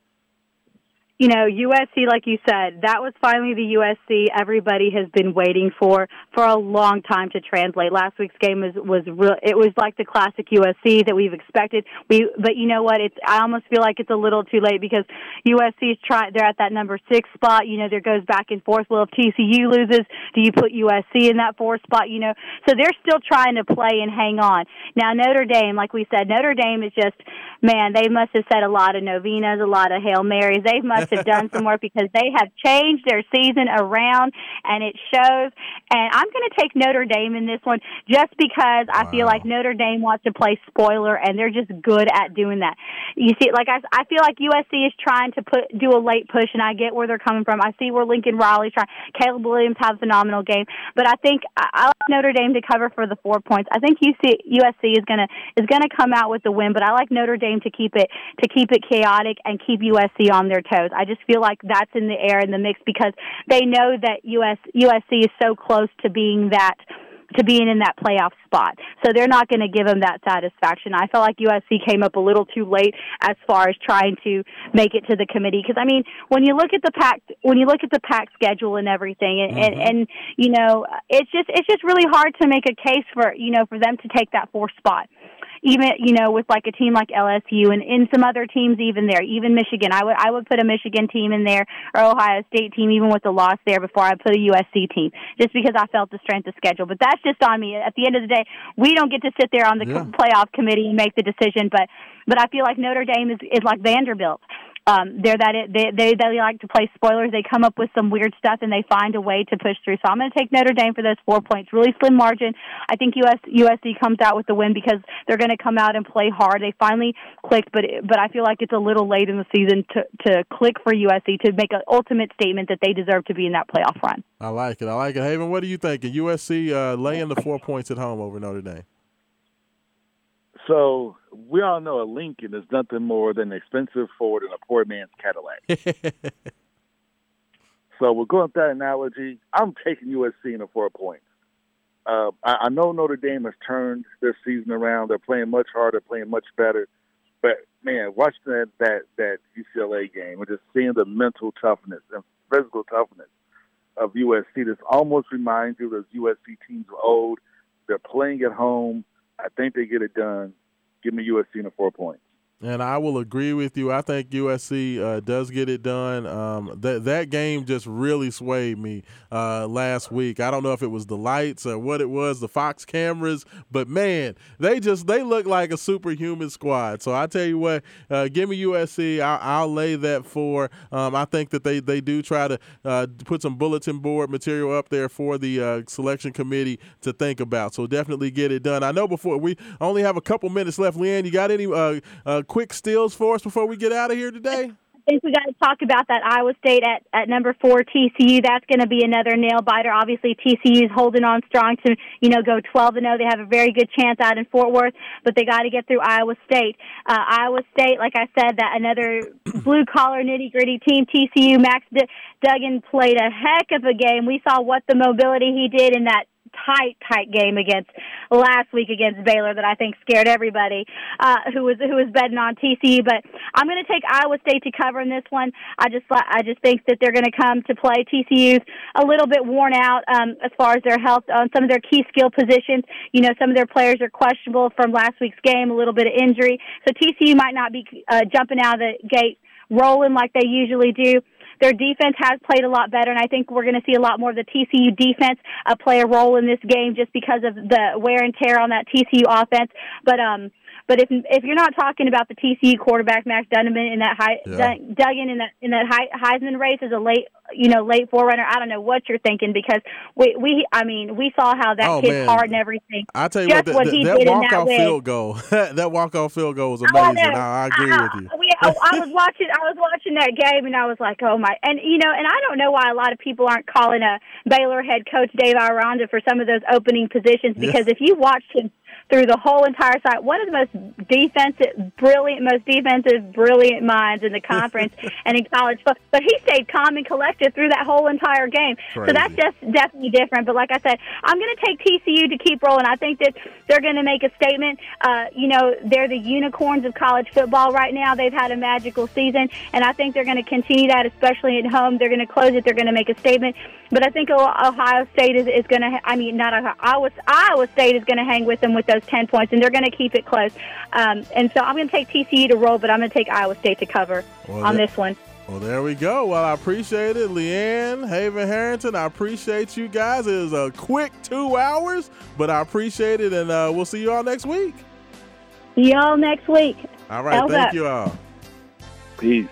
Speaker 7: You know, USC, like you said, that was finally the USC everybody has been waiting for for a long time to translate. Last week's game was was real. It was like the classic USC that we've expected. We, but you know what? It's I almost feel like it's a little too late because USC is trying. They're at that number six spot. You know, there goes back and forth. Well, if TCU loses, do you put USC in that fourth spot? You know, so they're still trying to play and hang on. Now Notre Dame, like we said, Notre Dame is just man. They must have said a lot of novenas, a lot of hail marys. They must have done some work because they have changed their season around and it shows. And I'm going to take Notre Dame in this one just because I feel like Notre Dame wants to play spoiler and they're just good at doing that. You see, like I, I feel like USC is trying to put do a late push, and I get where they're coming from. I see where Lincoln Riley's trying. Caleb Williams had a phenomenal game, but I think I, I like Notre Dame to cover for the four points. I think UC, USC is gonna is gonna come out with the win, but I like Notre Dame to keep it to keep it chaotic and keep USC on their toes. I just feel like that's in the air in the mix because they know that US USC is so close to being that to being in that playoff spot. So they're not going to give them that satisfaction. I felt like USC came up a little too late as far as trying to make it to the committee because I mean, when you look at the Pac when you look at the Pac schedule and everything and, and mm-hmm. and you know, it's just it's just really hard to make a case for, you know, for them to take that fourth spot even you know with like a team like LSU and in some other teams even there even Michigan. I would I would put a Michigan team in there or Ohio State team even with the loss there before I put a USC team just because I felt the strength of schedule. But that's just on me. At the end of the day we don't get to sit there on the
Speaker 3: Yeah.
Speaker 7: playoff committee and make the decision but but I feel like Notre Dame is is like Vanderbilt um, they're that it, they, they they like to play spoilers. They come up with some weird stuff and they find a way to push through. So I'm going to take Notre Dame for those four points. Really slim margin. I think US USC comes out with the win because they're going to come out and play hard. They finally clicked, but but I feel like it's a little late in the season to to click for USC to make an ultimate statement that they deserve to be in that playoff run.
Speaker 3: I like it. I like it. Haven, what are you thinking? USC uh, laying the four points at home over Notre Dame.
Speaker 4: So we all know a Lincoln is nothing more than an expensive Ford and a poor man's Cadillac. so we're going with that analogy. I'm taking USC in the four points. Uh, I, I know Notre Dame has turned their season around. They're playing much harder, playing much better. But man, watching that that that UCLA game and just seeing the mental toughness and physical toughness of USC, this almost reminds you of those USC teams of old. They're playing at home. I think they get it done. Give me USC in the four points.
Speaker 3: And I will agree with you. I think USC uh, does get it done. Um, that that game just really swayed me uh, last week. I don't know if it was the lights or what it was, the Fox cameras, but man, they just they look like a superhuman squad. So I tell you what, uh, give me USC. I'll, I'll lay that for. Um, I think that they they do try to uh, put some bulletin board material up there for the uh, selection committee to think about. So definitely get it done. I know before we only have a couple minutes left. Leanne, you got any uh, quick steals for us before we get out of here today?
Speaker 7: I think we got to talk about that Iowa State at, at number four TCU. That's going to be another nail biter. Obviously, TCU is holding on strong to you know go twelve and zero. They have a very good chance out in Fort Worth, but they got to get through Iowa State. Uh, Iowa State, like I said, that another blue collar nitty gritty team. TCU. Max D- Duggan played a heck of a game. We saw what the mobility he did in that tight, tight game against last week against Baylor that I think scared everybody uh, who was who was betting on TCU. But I'm going to take Iowa State to cover in this one. I just I just think that they're going to come to play. TCU's a little bit worn out um, as far as their health on some of their key skill positions. You know, some of their players are questionable from last week's game, a little bit of injury. So TCU might not be uh, jumping out of the gate rolling like they usually do. Their defense has played a lot better, and I think we're going to see a lot more of the TCU defense uh, play a role in this game just because of the wear and tear on that TCU offense. But um, but if if you're not talking about the TCU quarterback Max Duggan in that high,
Speaker 3: Yeah.
Speaker 7: Duggan in that in that high, Heisman race as a late you know late forerunner, I don't know what you're thinking because we we I mean we saw how that
Speaker 3: Oh, man.
Speaker 7: hard and everything.
Speaker 3: I tell you
Speaker 7: Just
Speaker 3: what,
Speaker 7: what
Speaker 3: that,
Speaker 7: he
Speaker 3: that, walk off field goal, that walk off field goal was
Speaker 7: Oh,
Speaker 3: amazing. I, I agree
Speaker 7: I,
Speaker 3: with you.
Speaker 7: We, I, I was watching. I was watching that game, and I was like, "Oh my!" And you know, and I don't know why a lot of people aren't calling a Baylor head coach Dave Aranda for some of those opening positions because if you watched him through the whole entire site. One of the most defensive, brilliant, most defensive, brilliant minds in the conference and in college football. But he stayed calm and collected through that whole entire game. So that's just definitely different. But like I said, I'm going to take TCU to keep rolling. I think that they're going to make a statement. Uh, you know, they're the unicorns of college football right now. They've had a magical season, and I think they're going to continue that, especially at home. They're going to close it. They're going to make a statement. But I think Ohio State is, is going to. I mean, not Ohio, Iowa. Iowa State is going to hang with them with those ten points, and they're going to keep it close. Um, and so I'm going to take TCU to roll, but I'm going to take Iowa State to cover
Speaker 3: Well,
Speaker 7: on
Speaker 3: that-
Speaker 7: this one.
Speaker 3: Well, there we go. Well, I appreciate it, Leanne, Haven Harrington. I appreciate you guys. It was a quick two hours, but I appreciate it, and uh, we'll see you all next week.
Speaker 7: See y'all next week.
Speaker 3: All right,
Speaker 7: How's
Speaker 3: thank
Speaker 7: that?
Speaker 3: you all.
Speaker 4: Peace.